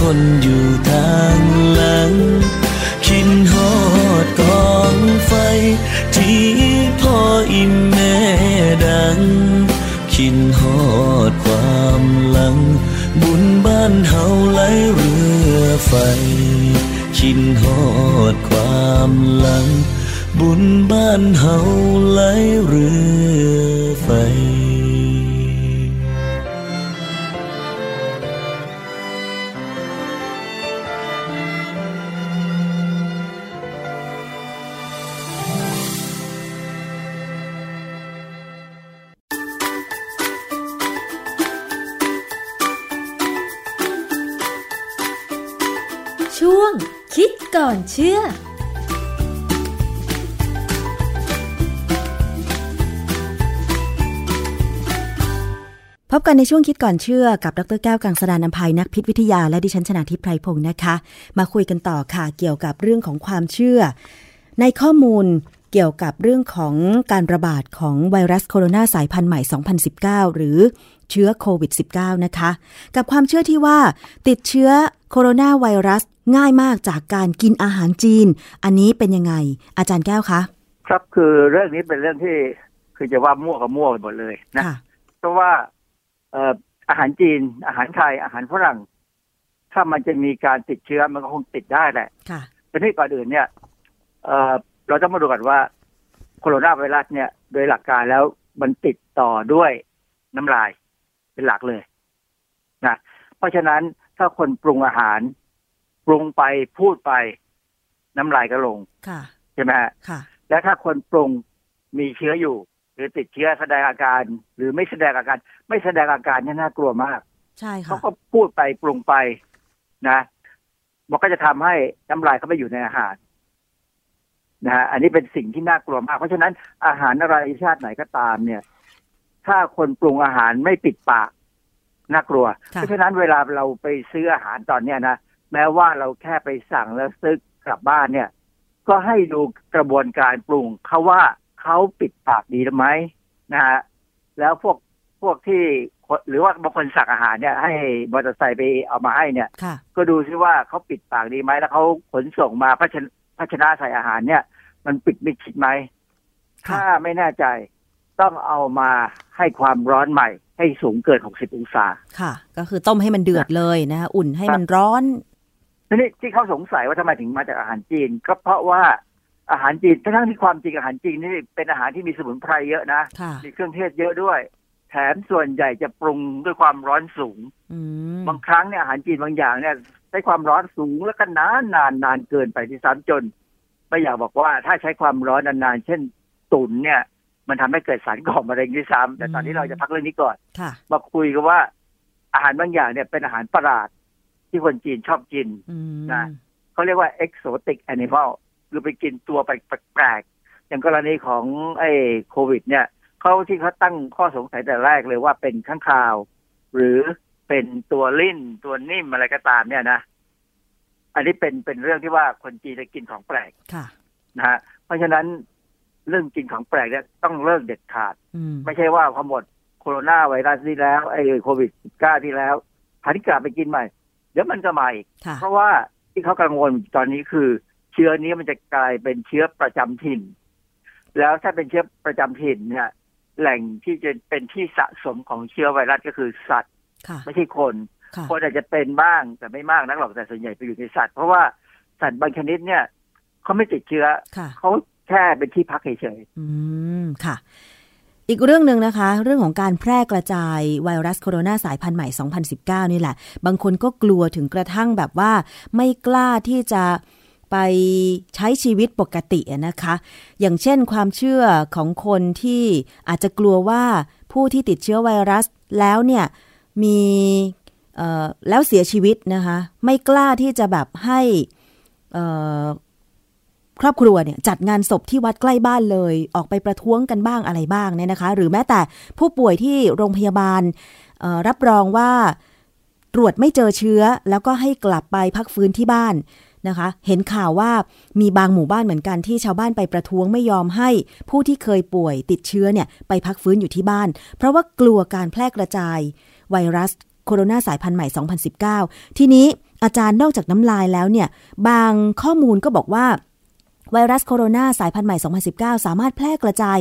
คนอยู่ทางหลัง คิดฮอดกองไฟ ที่พ่ออิ่มแม่ดัง คิดฮอดความหลัง บุญบ้านเฮาไหลเรือไฟ คิดฮอดความหลัง บุญบ้านเฮาไหลเรือไฟ กันในช่วงคิดก่อนเชื่อกับดรแก้วกังสดานนภัยนักพิษวิทยาและดิฉันชนะทิพไพรพงศ์นะคะ มาคุยกันต่อค่ะเกี่ยวกับเรื่องของความเชื่อ ในข้อมูลเกี่ยวกับเรื่องของการระบาดของไวรัสโคโรนาสายพันธุ์ใหม่ 2019 หรือเชื้อโควิด -19 นะคะ กับความเชื่อที่ว่าติดเชื้อโคโรนาไวรัสง่ายมากจากการกินอาหารจีน อันนี้เป็นยังไง อาจารย์แก้วคะ ครับคือเรื่องนี้เป็นเรื่องที่คือจะว่ามั่วกับมั่วไปหมดเลยนะค่ะเพราะว่าเอ่ออาหารจีน อาหารไทย อาหารฝรั่ง ถ้ามันจะมีการติดเชื้อมันก็คงติดได้แหละค่ะแต่ที่ก่อนอื่นเนี่ยเอ่อเราต้องมาดูกันว่าโคโรนาไวรัสเนี่ย โดยหลักการแล้วมันติดต่อด้วยน้ำลายเป็นหลักเลยนะเพราะฉะนั้นถ้าคนปรุงอาหาร ปรุงไปพูดไป น้ำลายก็ลงค่ะใช่ไหมฮะค่ะและถ้าคนปรุงมีเชื้ออยู่ห รือติดเชื้อแสดงอาการ หรือไม่แสดงอาการ ไม่แสดงอาการเนี่ยน่ากลัวมาก ใช่เขาค่ะก็พูดไปปรุงไปนะมันก็จะทำให้น้ำลายเข้าไปอยู่ในอาหารนะฮะอันนี้เป็นสิ่งที่น่ากลัวมาก เพราะฉะนั้นอาหารอะไรชาติไหนก็ตามเนี่ย ถ้าคนปรุงอาหารไม่ปิดปากน่ากลัวค่ะเพราะฉะนั้นเวลาเราไปซื้ออาหารตอนเนี้ยนะแม้ว่าเราแค่ไปสั่งแล้วซื้อกลับบ้านเนี่ย ก็ให้ดูกระบวนการปรุงเขาว่า เขาปิดปากดีหรือไหมนะฮะแล้วพวกพวกที่หรือว่าบางคนสั่งอาหารเนี่ย ให้มอเตอร์ไซค์ไปเอามาให้เนี่ยค่ะก็ดูซิว่าเขาปิดปากดีไหมแล้วเขาขนส่งมาภาชนะภาชนะใส่อาหารเนี่ย มันปิดมิดชิดไหมค่ะถ้าไม่แน่ใจต้องเอามาให้ความร้อนใหม่ ให้สูงเกิน 60 องศา ค่ะ ก็คือต้มให้มันเดือดเลยนะคะอุ่นให้มันร้อนทีนี้ที่เขาสงสัยว่าทำไมถึงมาจากอาหารจีน ก็เพราะว่า อาหารจีนทั้งๆที่ความจริงอาหารจีนนี่เป็นอาหารที่มีสมุนไพรเยอะนะค่ะมีเครื่องเทศเยอะด้วย แถมส่วนใหญ่จะปรุงด้วยความร้อนสูงอืมบางครั้งเนี่ยอาหารจีนบางอย่างเนี่ยใช้ความร้อนสูงแล้วก็นานนานนานเกินไปที่ซ้ำจน ไม่อยากบอกว่าถ้าใช้ความร้อนนานๆเช่นตุ๋นเนี่ย มันทำให้เกิดสารก่อมะเร็งด้วยซ้ำแต่ตอนนี้เราจะพักเรื่องนี้ก่อนค่ะมาคุยกันว่า อาหารบางอย่างเนี่ยเป็นอาหารประหลาดที่คนจีนชอบกินอืมนะเขาเรียกว่า exotic animal คือไปกินตัวไปแปลกๆอย่างกรณีของไอ้โควิด เนี่ยเขาที่เขาตั้งข้อสงสัยแต่แรกเลยว่าเป็นข้างคาว หรือเป็นตัวลิ่นตัวนิ่มอะไรก็ตามเนี่ยนะอันนี้เป็นเป็นเรื่องที่ว่าคนจีนจะกินของแปลกค่ะนะฮะเพราะฉะนั้นเรื่องกินของแปลกเนี่ยต้องเลิกเด็ดขาดอืมไม่ใช่ว่าพอหมดโคโรนาไวรัสที่แล้วไอ้โควิด -19 ที่แล้วหันกลับไปกินใหม่ เดี๋ยวมันก็มาอีกค่ะเพราะว่าที่เขากังวลตอนนี้คือ เชื้อนี้มันจะกลายเป็นเชื้อประจำถิ่น แล้วถ้าเป็นเชื้อประจำถิ่นเนี่ย แหล่งที่จะเป็นที่สะสมของเชื้อไวรัสก็คือสัตว์ค่ะไม่ใช่คนค่ะคนอาจจะเป็นบ้างแต่ไม่มากนักหรอกแต่ส่วนใหญ่ไปอยู่ในสัตว์ เพราะว่าสัตว์บางชนิดเนี่ยเขาไม่ติดเชื้อค่ะเขาแค่เป็นที่พักเฉยอืมค่ะอีกเรื่องหนึ่งนะคะ เรื่องของการแพร่กระจายไวรัสโคโรนาสายพันธุ์ใหม่ 2019 นี่แหละ บางคนก็กลัวถึงกระทั่งแบบว่า ไม่กล้าที่จะ ไปใช้ชีวิตปกตินะคะ อย่างเช่นความเชื่อของคนที่อาจจะกลัวว่าผู้ที่ติดเชื้อไวรัสแล้วเนี่ยมีแล้วเสียชีวิตนะคะ ไม่กล้าที่จะแบบให้ครอบครัวเนี่ยจัดงานศพที่วัดใกล้บ้านเลยออกไปประท้วงกันบ้างอะไรบ้างเนี่ยนะคะ หรือแม้แต่ผู้ป่วยที่โรงพยาบาลรับรองว่าตรวจไม่เจอเชื้อ แล้วก็ให้กลับไปพักฟื้นที่บ้าน นะคะ เห็นข่าวว่ามีบางหมู่บ้านเหมือนกันที่ชาวบ้านไปประท้วงไม่ยอมให้ผู้ที่เคยป่วยติดเชื้อเนี่ยไปพักฟื้นอยู่ที่บ้าน เพราะว่ากลัวการแพร่กระจาย ไวรัสโคโรนาสายพันธุ์ใหม่ 2019 ทีนี้อาจารย์นอกจากน้ำลายแล้วเนี่ย บางข้อมูลก็บอกว่าไวรัสโคโรนาสายพันธุ์ใหม่ 2019 สามารถแพร่กระจาย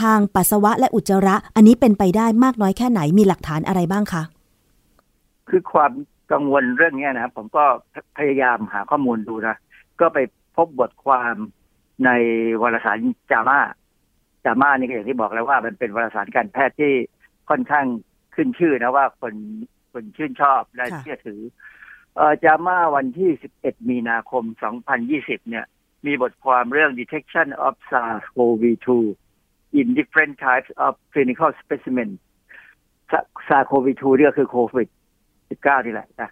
ทางปัสสาวะและอุจจาระ อันนี้เป็นไปได้มากน้อยแค่ไหน มีหลักฐานอะไรบ้างคะ คือความ กังวลเรื่องนี้นะผมก็พยายามหาข้อมูลดูนะ ก็ไปพบบทความในวารสารจามาจามานี่ก็อย่างที่บอกแล้วว่า มันเป็นวารสารการแพทย์ที่ค่อนข้างขึ้นชื่อนะว่าคนคนชื่นชอบและเชื่อถือเอ่อจามาวันที่ 11 มีนาคม 2020 เนี่ย มีบทความเรื่อง detection of SARS-CoV-2 in different types of clinical specimen SARS-CoV-2 นี่ก็คือโควิด 19นี่แหละนะ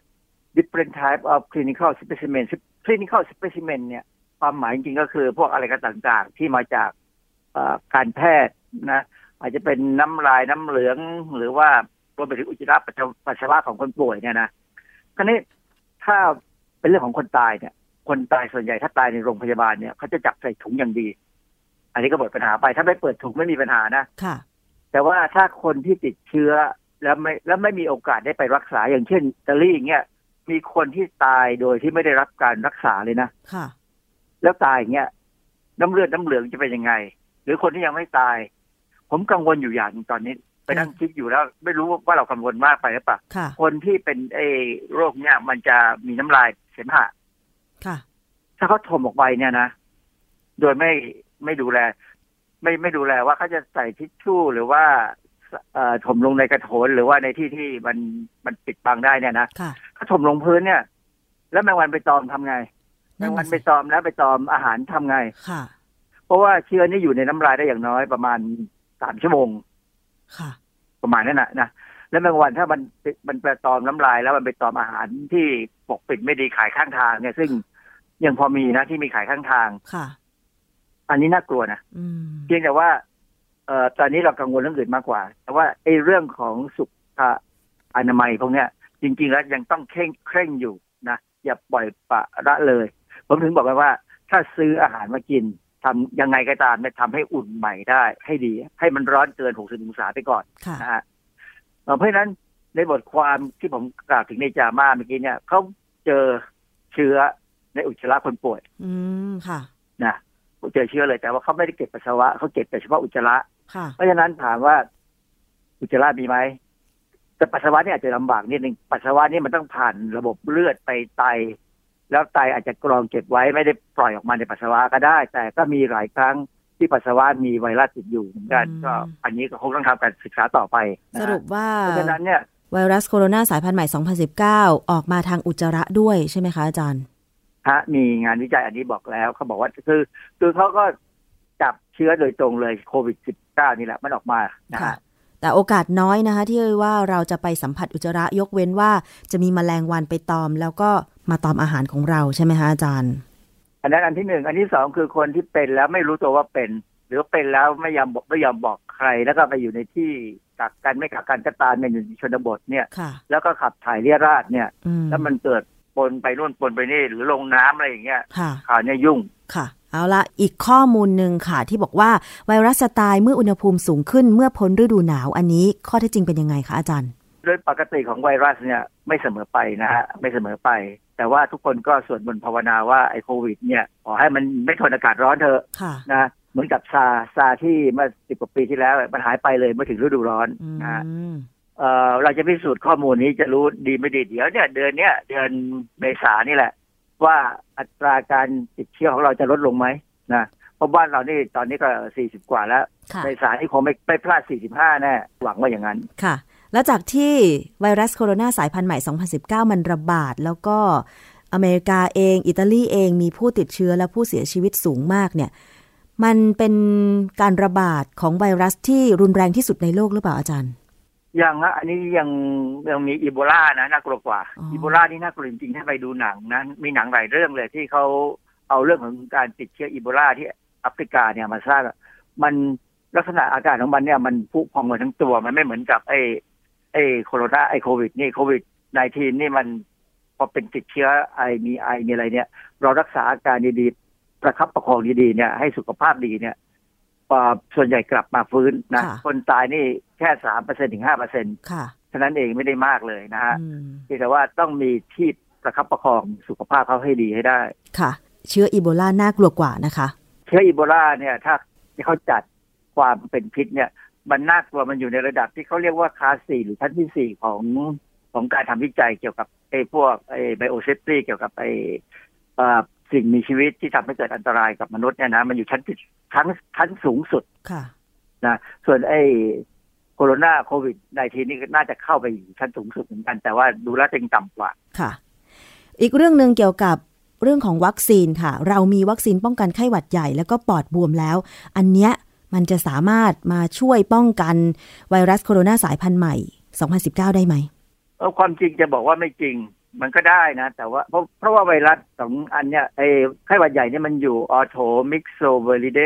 different type of clinical specimen clinical specimen เนี่ย ความหมายจริงๆก็คือพวกอะไรกันต่างๆ ที่มาจากการแพทย์นะ อาจจะเป็นน้ำลายน้ำเหลือง หรือว่ารวมไปถึงอุจจาระปัสสาวะของคนป่วยเนี่ยนะคราวนี้ถ้าเป็นเรื่องของคนตายเนี่ย คนตายส่วนใหญ่ถ้าตายในโรงพยาบาลเนี่ยเขาจะจับใส่ถุงอย่างดี อันนี้ก็หมดปัญหาไป ถ้าไม่เปิดถุงไม่มีปัญหานะค่ะแต่ว่าถ้าคนที่ติดเชื้อ แล้วไม่แล้วไม่มีโอกาสได้ไปรักษาอย่างเช่นอิตาลีเงี้ยมีคนที่ตายโดยที่ไม่ได้รับการรักษาเลยนะค่ะ แล้วตายเงี้ยน้ำเลือดน้ำเหลืองจะเป็นยังไง หรือคนที่ยังไม่ตาย ผมกังวลอยู่อย่างตอนนี้ ไปนั่งคิดอยู่แล้ว ไม่รู้ว่าเรากังวลมากไปหรือเปล่าคนที่เป็นไอ้โรคเนี้ยมันจะมีน้ำลายเสมหะค่ะ ถ้าเขาถมออกไปเนี่ยนะโดยไม่ไม่ดูแล ไม่ไม่ดูแลว่าเขาจะใส่ทิชชู่หรือว่า ถมลงในกระโถนหรือว่าในที่ที่มันมันปิดบังได้เนี่ยนะถ้าถมลงพื้นเนี่ย แล้วแมงวันไปตอมทำไงแมงวันไปตอมแล้วไปตอมอาหารทำไงค่ะ เพราะว่าเชื้อนี่อยู่ในน้ำลายได้อย่างน้อยประมาณสามชั่วโมงค่ะ ประมาณนั้นนะนะแล้วแมงวันถ้ามันมันไปตอมน้ำลาย แล้วมันไปตอมอาหารที่ปกปิดไม่ดีขายข้างทางเนี่ย ซึ่งยังพอมีนะที่มีขายข้างทางค่ะ อันนี้น่ากลัวนะเพียงแต่ว่าเอ่อตอนนี้เรากังวลเรื่องอื่นมากกว่า แต่ว่าไอ้เรื่องของสุขอนามัยพวกเนี้ย จริง ๆ แล้วยังต้องเคร่งเคร่งอยู่นะอย่าปล่อยปะละเลย ผมถึงบอกไปว่า ถ้าซื้ออาหารมากินทำยังไงก็ตามเนี่ยทำให้อุ่นใหม่ได้ ให้ดี ให้มันร้อนเกิน 60 องศาไปก่อนนะฮะเพราะฉะนั้นในบทความที่ผมกล่าวถึงในจามาเมื่อกี้เนี่ยเขาเจอเชื้อในอุจจาระคนป่วย อืมค่ะนะเจอเชื้อเลยแต่ว่าเขาไม่ได้เก็บปัสสาวะเขาเก็บแต่เฉพาะอุจจาระ เพราะฉะนั้นถามว่าอุจจาระมีไหมแต่ปัสสาวะนี่อาจจะลำบากนิดนึงปัสสาวะนี่มันต้องผ่านระบบเลือดไปไต แล้วไตอาจจะกรองเก็บไว้ไม่ได้ปล่อยออกมาในปัสสาวะก็ได้ แต่ก็มีหลายครั้งที่ปัสสาวะมีไวรัสติดอยู่เหมือนกันก็อันนี้ก็คงต้องทำการศึกษาต่อไปสรุปว่าเพราะฉะนั้นเนี่ยไวรัสโคโรนาสายพันธุ์ใหม่ 2019 ออกมาทางอุจจาระด้วยใช่ไหมคะอาจารย์ฮะมีงานวิจัยอันนี้บอกแล้วเขาบอกว่าคือ คือเขาก็จับเชื้อโดยตรงเลยโควิด -19 นี่แหละมันออกมานะฮะแต่โอกาสน้อยนะคะ ที่ว่าเราจะไปสัมผัสอุจจาระยกเว้นว่าจะมีมแมลงวันไปตอม แล้วก็มาตอมอาหารของเราใช่ไหมคะอาจารย์ อันนั้นอันที่หนึ่งอันที่สองคือคนที่เป็นแล้วไม่รู้ตัวว่าเป็น หรือเป็นแล้วไม่ยอมบอกไม่ยอมบอกใคร แล้วก็ไปอยู่ในที่กักกันไม่กักกันก็ตามในชนบทเนี่ย แล้วก็ขับถ่ายเรียราดเนี่ย แล้วมันเกิดปนไปนู่นปนไปนี่หรือลงน้ำอะไรอย่างเงี้ยข่าวเนี่ยยุ่งค่ะ เอาละอีกข้อมูลหนึ่งค่ะ ที่บอกว่าไวรัสตายเมื่ออุณหภูมิสูงขึ้นเมื่อพ้นฤดูหนาวอันนี้ข้อเท็จจริงเป็นยังไงคะอาจารย์ โดยปกติของไวรัสเนี่ยไม่เสมอไปนะฮะไม่เสมอไป แต่ว่าทุกคนก็สวดมนต์ภาวนาว่าไอ้โควิด เนี่ยขอให้มันไม่ทนอากาศร้อนเถอะนะเหมือนกับซาซาที่เมื่อสิบกว่าปีที่แล้วมันหายไปเลยเมื่อถึงฤดูร้อนนะเออเราจะพิสูจน์ข้อมูลนี้จะรู้ดีไม่ดีเดี๋ยวเนี่ยเดือนเนี้ยเดือนเมษานี่แหละ ว่าอัตราการติดเชื้อของเราจะลดลงไหมนะเพราะบ้านเรานี่ตอนนี้ก็สี่สิบกว่าแล้ว ในสายนี่คงไม่ไม่พลาดสี่สิบห้าแน่หวังว่าอย่างนั้นค่ะ แล้วจากที่ไวรัสโคโรนาสายพันธุ์ใหม่ 2019 มันระบาดแล้วก็อเมริกาเอง อิตาลีเองมีผู้ติดเชื้อและผู้เสียชีวิตสูงมากเนี่ย มันเป็นการระบาดของไวรัสที่รุนแรงที่สุดในโลกหรือเปล่าอาจารย์ ยังฮะอันนี้ยังยังมีอีโบลานะน่ากลัวกว่าอ๋ออีอีโบลานี่น่ากลัวจริงๆถ้าไปดูหนังนะมีหนังหลายเรื่องเลยที่เขาเอาเรื่องของการติดเชื้ออีโบลาที่แอฟริกาเนี่ยมาสร้างอะมันลักษณะอาการของมันเนี่ยมันพุพองหมดทั้งตัวมันไม่เหมือนกับไอ้ไอ้โคโรนาไอ้โควิด นี่โควิด -19 นี่มันพอเป็นติดเชื้อไอมีไอมีอะไรเนี่ย เรารักษาอาการดีๆประคับประคองดีๆเนี่ยให้สุขภาพดีเนี่ยเอ่อ ส่วนใหญ่กลับมาฟื้นนะค่ะคนตายนี่แค่สามเปอร์เซ็นถึงห้าเปอร์เซ็นค่ะฉะนั้นเองไม่ได้มากเลยนะฮะอืมเพียงแต่ว่าต้องมีที่ประคับประคองสุขภาพเขาให้ดีให้ได้ ค่ะ เชื้ออีโบลาน่ากลัวกว่านะคะ เชื้ออีโบลาเนี่ยถ้าที่เขาจัดความเป็นพิษเนี่ย มันน่ากลัวมันอยู่ในระดับที่เขาเรียกว่าคลาสสี่หรือชั้นที่สี่ของของการทำวิจัยเกี่ยวกับไอ้พวกไอ้ biosafety เกี่ยวกับไอ้เอ่อ สิ่งมีชีวิตที่ทำให้เกิดอันตรายกับมนุษย์เนี่ยนะมันอยู่ชั้นที่ชั้นชั้นสูงสุดค่ะนะส่วนไอ้โคโรนาโควิด19นี่ก็น่าจะเข้าไปอยู่ชั้นสูงสุดเหมือนกัน แต่ว่าดูแล้วยังต่ำกว่าค่ะ อีกเรื่องหนึ่งเกี่ยวกับเรื่องของวัคซีนค่ะ เรามีวัคซีนป้องกันไข้หวัดใหญ่แล้วก็ปอดบวมแล้ว อันเนี้ยมันจะสามารถมาช่วยป้องกันไวรัสโคโรนาสายพันธุ์ใหม่ 2019 ได้ไหมเออความจริงจะบอกว่าไม่จริง มันก็ได้นะ แต่ว่าเพราะเพราะว่าไวรัสสองอันเนี้ยไอ้ไข้หวัดใหญ่เนี่ยมันอยู่ Orthomyxoviridae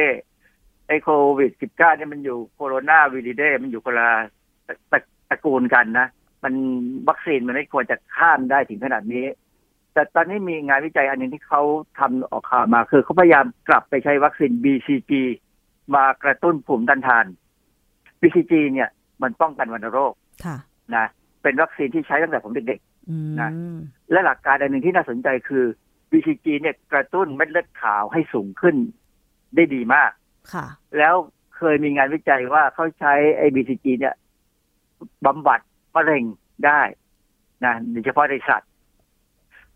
ไอ้โควิด -19 เนี่ยมันอยู่ Coronaviridae มันอยู่คนละตระตระตระกูลกันนะ มันวัคซีนมันไม่ควรจะข้ามได้ถึงขนาดนี้ แต่ตอนนี้มีงานวิจัยอันหนึงที่เขาทำออกข่าวมา คือเขาพยายามกลับไปใช้วัคซีน BCG มากระตุ้นภูมิต้านทาน BCG เนี่ย มันป้องกันวัณโรคค่ะนะเป็นวัคซีนที่ใช้ตั้งแต่ผมเด็กอืม นะๆและหลักการอันหนึ่งที่น่าสนใจคือ BCG เนี่ยกระตุ้นเม็ดเลือดขาวให้สูงขึ้นได้ดีมาก ค่ะ แล้วเคยมีงานวิจัยว่าเขาใช้ไอ้ BCG เนี่ยบำบัดมะเร็งได้นะโดยเฉพาะในสัตว์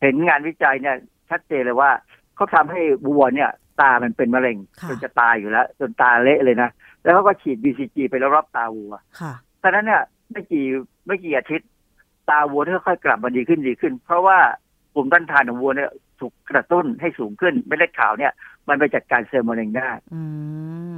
เห็นงานวิจัยเนี่ย ชัดเจนเลยว่าเขาทำให้วัวเนี่ย ตามันเป็นมะเร็งค่ะจนจะตายอยู่แล้ว จนตาเละเลยนะ แล้วเขาก็ฉีด BCG ไปรอบๆตาวัวค่ะตอนนั้นเนี่ยไม่กี่ไม่กี่อาทิตย์ ตาวัวค่อยๆกลับมาดีขึ้นดีขึ้น เพราะว่าภูมิต้านทานของวัวเนี่ยถูกกระตุ้นให้สูงขึ้นเม็ดเลือดขาวเนี่ย มันไปจัดการเซลล์มะเร็งได้อื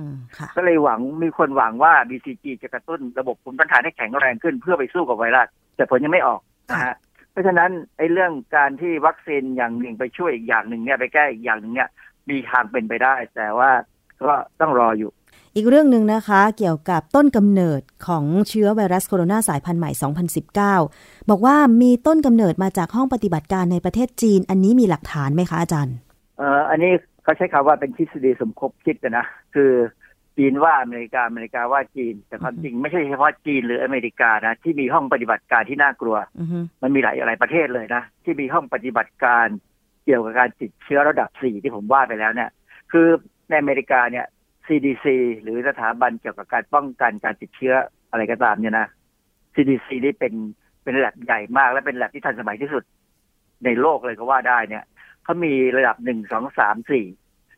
มค่ะก็เลยหวังมีคนหวังว่า BCG จะกระตุ้นระบบภูมิต้านทานให้แข็งแรงขึ้นเพื่อไปสู้กับไวรัสแต่ผลยังไม่ออกนะฮะเพราะฉะนั้นไอ้เรื่องการที่วัคซีนอย่างหนึ่งไปช่วยอีกอย่างหนึ่งเนี่ยไปแก้อีกอย่างหนึ่งเนี่ยมีทางเป็นไปได้ แต่ว่าก็ต้องรออยู่ อีกเรื่องหนึ่งนะคะเกี่ยวกับต้นกำเนิดของเชื้อไวรัสโคโรนาสายพันธุ์ใหม่ 2019 บอกว่ามีต้นกำเนิดมาจากห้องปฏิบัติการในประเทศจีน อันนี้มีหลักฐานไหมคะอาจารย์เอ่ออันนี้เขาใช้คำว่าเป็นทฤษฎีสมคบคิดนะนะคือจีนว่าอเมริกาอเมริกาว่าจีน แต่ความจริงไม่ใช่เฉพาะจีนหรืออเมริกานะที่มีห้องปฏิบัติการที่น่ากลัวอือฮึมันมีหลายหลายประเทศเลยนะที่มีห้องปฏิบัติการเกี่ยวกับการติดเชื้อระดับสี่ที่ผมว่าไปแล้วเนี่ย คือในอเมริกาเนี่ย CDC หรือสถาบันเกี่ยวกับการป้องกันการติดเชื้ออะไรก็ตามเนี่ยนะ CDC นี่เป็นเป็นแลบใหญ่มากและเป็นแลบที่ทันสมัยที่สุด ในโลกเลยก็ว่าได้เนี่ยเขามีระดับหนึ่งสองสามสี่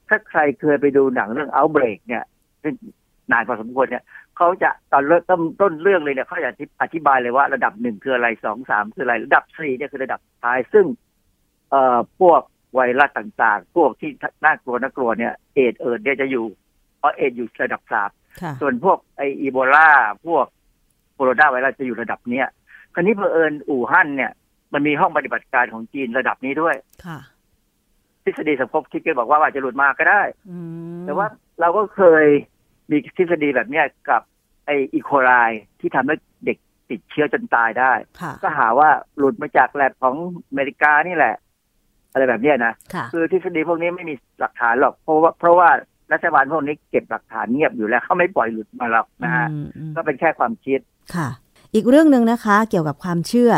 ถ้าใครเคยไปดูหนังเรื่อง Outbreak เนี่ยซึ่งนานพอสมควรเนี่ยเขาจะตอนเริ่มต้นต้นเรื่องเลยเนี่ยเขาจะอธิบายเลยว่าระดับหนึ่งคืออะไรสองสามคืออะไร ระดับสี่เนี่ยคือระดับท้ายซึ่ง เอ่อพวกไวรัสต่างๆ พวกที่น่ากลัวน่ากลัวเนี่ยเอดเอิดเนี่ยจะอยู่ เพราะเอดส์อยู่ระดับสามค่ะส่วนพวกไออีโบลาพวกโคโรนาไวรัสจะอยู่ระดับเนี้ยคราวนี้เผอิญอู่ฮั่นเนี่ย มันมีห้องปฏิบัติการของจีนระดับนี้ด้วย ค่ะ ทฤษฎีสมคบคิดก็บอกว่าว่าจะหลุดมาก็ได้อืมแต่ว่าเราก็เคยมีทฤษฎีแบบเนี้ยกับไออีโคไลที่ทำให้เด็กติดเชื้อจนตายได้ค่ะก็หาว่าหลุดมาจากแลบของอเมริกานี่แหละ อะไรแบบเนี้ยนะค่ะคือทฤษฎีพวกนี้ไม่มีหลักฐานหรอก เพราะว่าเพราะว่า รัฐบาลพวกนี้เก็บหลักฐานเงียบอยู่แล้วเขาไม่ปล่อยหลุดมาหรอกนะฮะอืมอืมก็เป็นแค่ความคิดค่ะ อีกเรื่องหนึ่งนะคะ เกี่ยวกับความเชื่อ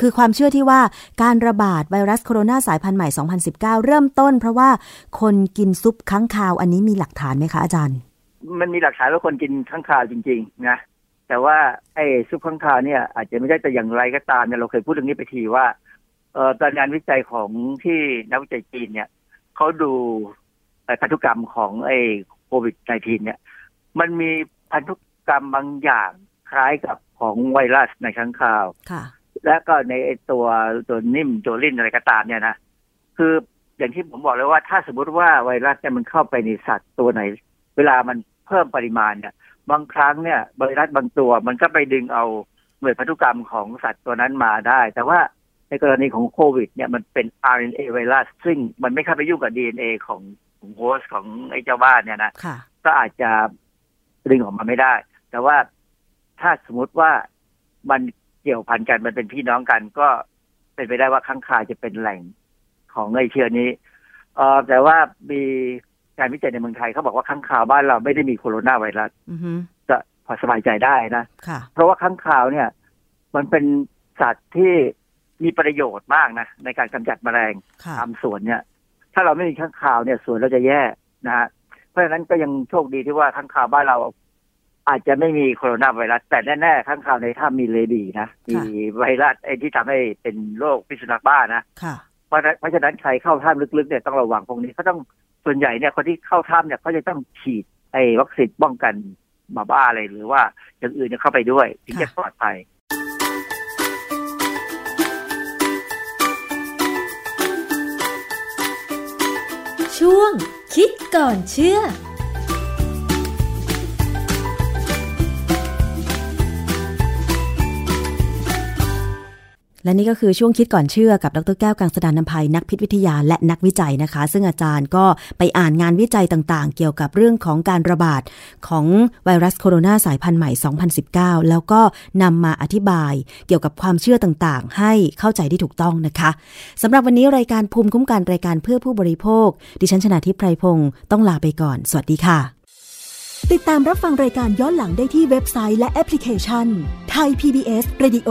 คือความเชื่อที่ว่าการระบาดไวรัสโคโรนาสายพันธุ์ใหม่ 2019 เริ่มต้น เพราะว่าคนกินซุปค้างคาวอันนี้มีหลักฐานไหมคะอาจารย์ มันมีหลักฐานว่าคนกินข้างคาวจริง ๆ นะแต่ว่าไอ้ซุปข้างคาวเนี่ยอาจจะไม่ได้แต่อย่างไรก็ตามเนี่ยเราเคยพูดเรื่องนี้ไปทีว่าเอ่อตอนงานวิจัยของที่นักวิจัยจีนเนี่ยเขาดูเอ่อ พันธุกรรมของไอ้โควิด -19 เนี่ย มันมีพันธุกรรมบางอย่างคล้ายกับของไวรัสในข้างคาว ค่ะ และก็ในไอ้ตัวตัวนิ่มตัวลิ้นอะไรก็ตามเนี่ยนะ คืออย่างที่ผมบอกเลยว่าถ้าสมมติว่าไวรัสเนี่ยมันเข้าไปในสัตว์ตัวไหน เวลามันเพิ่มปริมาณเนี่ย บางครั้งเนี่ยไวรัสบางตัวมันก็ไปดึงเอาหน่วยพันธุกรรมของสัตว์ตัวนั้นมาได้ แต่ว่าในกรณีของโควิด เนี่ยมันเป็น RNA ไวรัสซึ่งมันไม่เข้าไปยุ่งกับ DNA ของ ของโฮสต์ของไอ้เจ้าบ้านเนี่ยนะค่ะก็อาจจะดึงออกมาไม่ได้ แต่ว่าถ้าสมมติว่ามันเกี่ยวพันกันมันเป็นพี่น้องกัน ก็เป็นไปได้ว่าข้างคาวจะเป็นแหล่งของไอเชื้อนี้เออแต่ว่ามีการวิจัยในเมืองไทยเขาบอกว่าข้างคาวบ้านเราไม่ได้มีโคโรนาไวรัสอือฮึก็พอสบายใจได้นะค่ะเพราะว่าข้างคาวเนี่ย มันเป็นสัตว์ที่มีประโยชน์มากนะในการกำจัดแมลงค่ะตามสวนเนี่ย ถ้าเราไม่มีข้างคาวเนี่ยสวนเราจะแย่นะฮะเพราะฉะนั้นก็ยังโชคดีที่ว่าข้างคาวบ้านเราอาจจะไม่มีโคโรนาไวรัสแต่แน่ๆข้างคาวในถ้ำมีเลบีนะมีไวรัสไอ้ที่ทำให้เป็นโรคพิษสุนัขบ้านะค่ะเพราะฉะนั้นเพราะฉะนั้นใครเข้าถ้ำลึกๆเนี่ยต้องระวังพวกนี้เขาต้องส่วนใหญ่เนี่ยคนที่เข้าถ้ำเนี่ยเขาจะต้องฉีดไอ้วัคซีนป้องกันหมาบ้าอะไรหรือว่าอย่างอื่นเนี่ยเข้าไปด้วยถึงจะค่ะปลอดภัย ช่วง คิดก่อนเชื่อ และนี่ก็คือช่วงคิดก่อนเชื่อกับดรแก้วกังสดานนภัยนักพิษวิทยาและนักวิจัยนะคะ ซึ่งอาจารย์ก็ไปอ่านงานวิจัยต่างๆ เกี่ยวกับเรื่องของการระบาดของไวรัสโคโรนาสายพันธุ์ใหม่ 2019 แล้วก็นำมาอธิบายเกี่ยวกับความเชื่อต่างๆ ให้เข้าใจที่ถูกต้องนะคะสำหรับวันนี้รายการภูมิคุ้มกันรายการเพื่อผู้บริโภค ดิฉันชนะทิพไพรพงศ์ต้องลาไปก่อน สวัสดีค่ะ ติดตามรับฟังรายการย้อนหลังได้ที่เว็บไซต์และแอปพลิเคชันไทย PBS Radio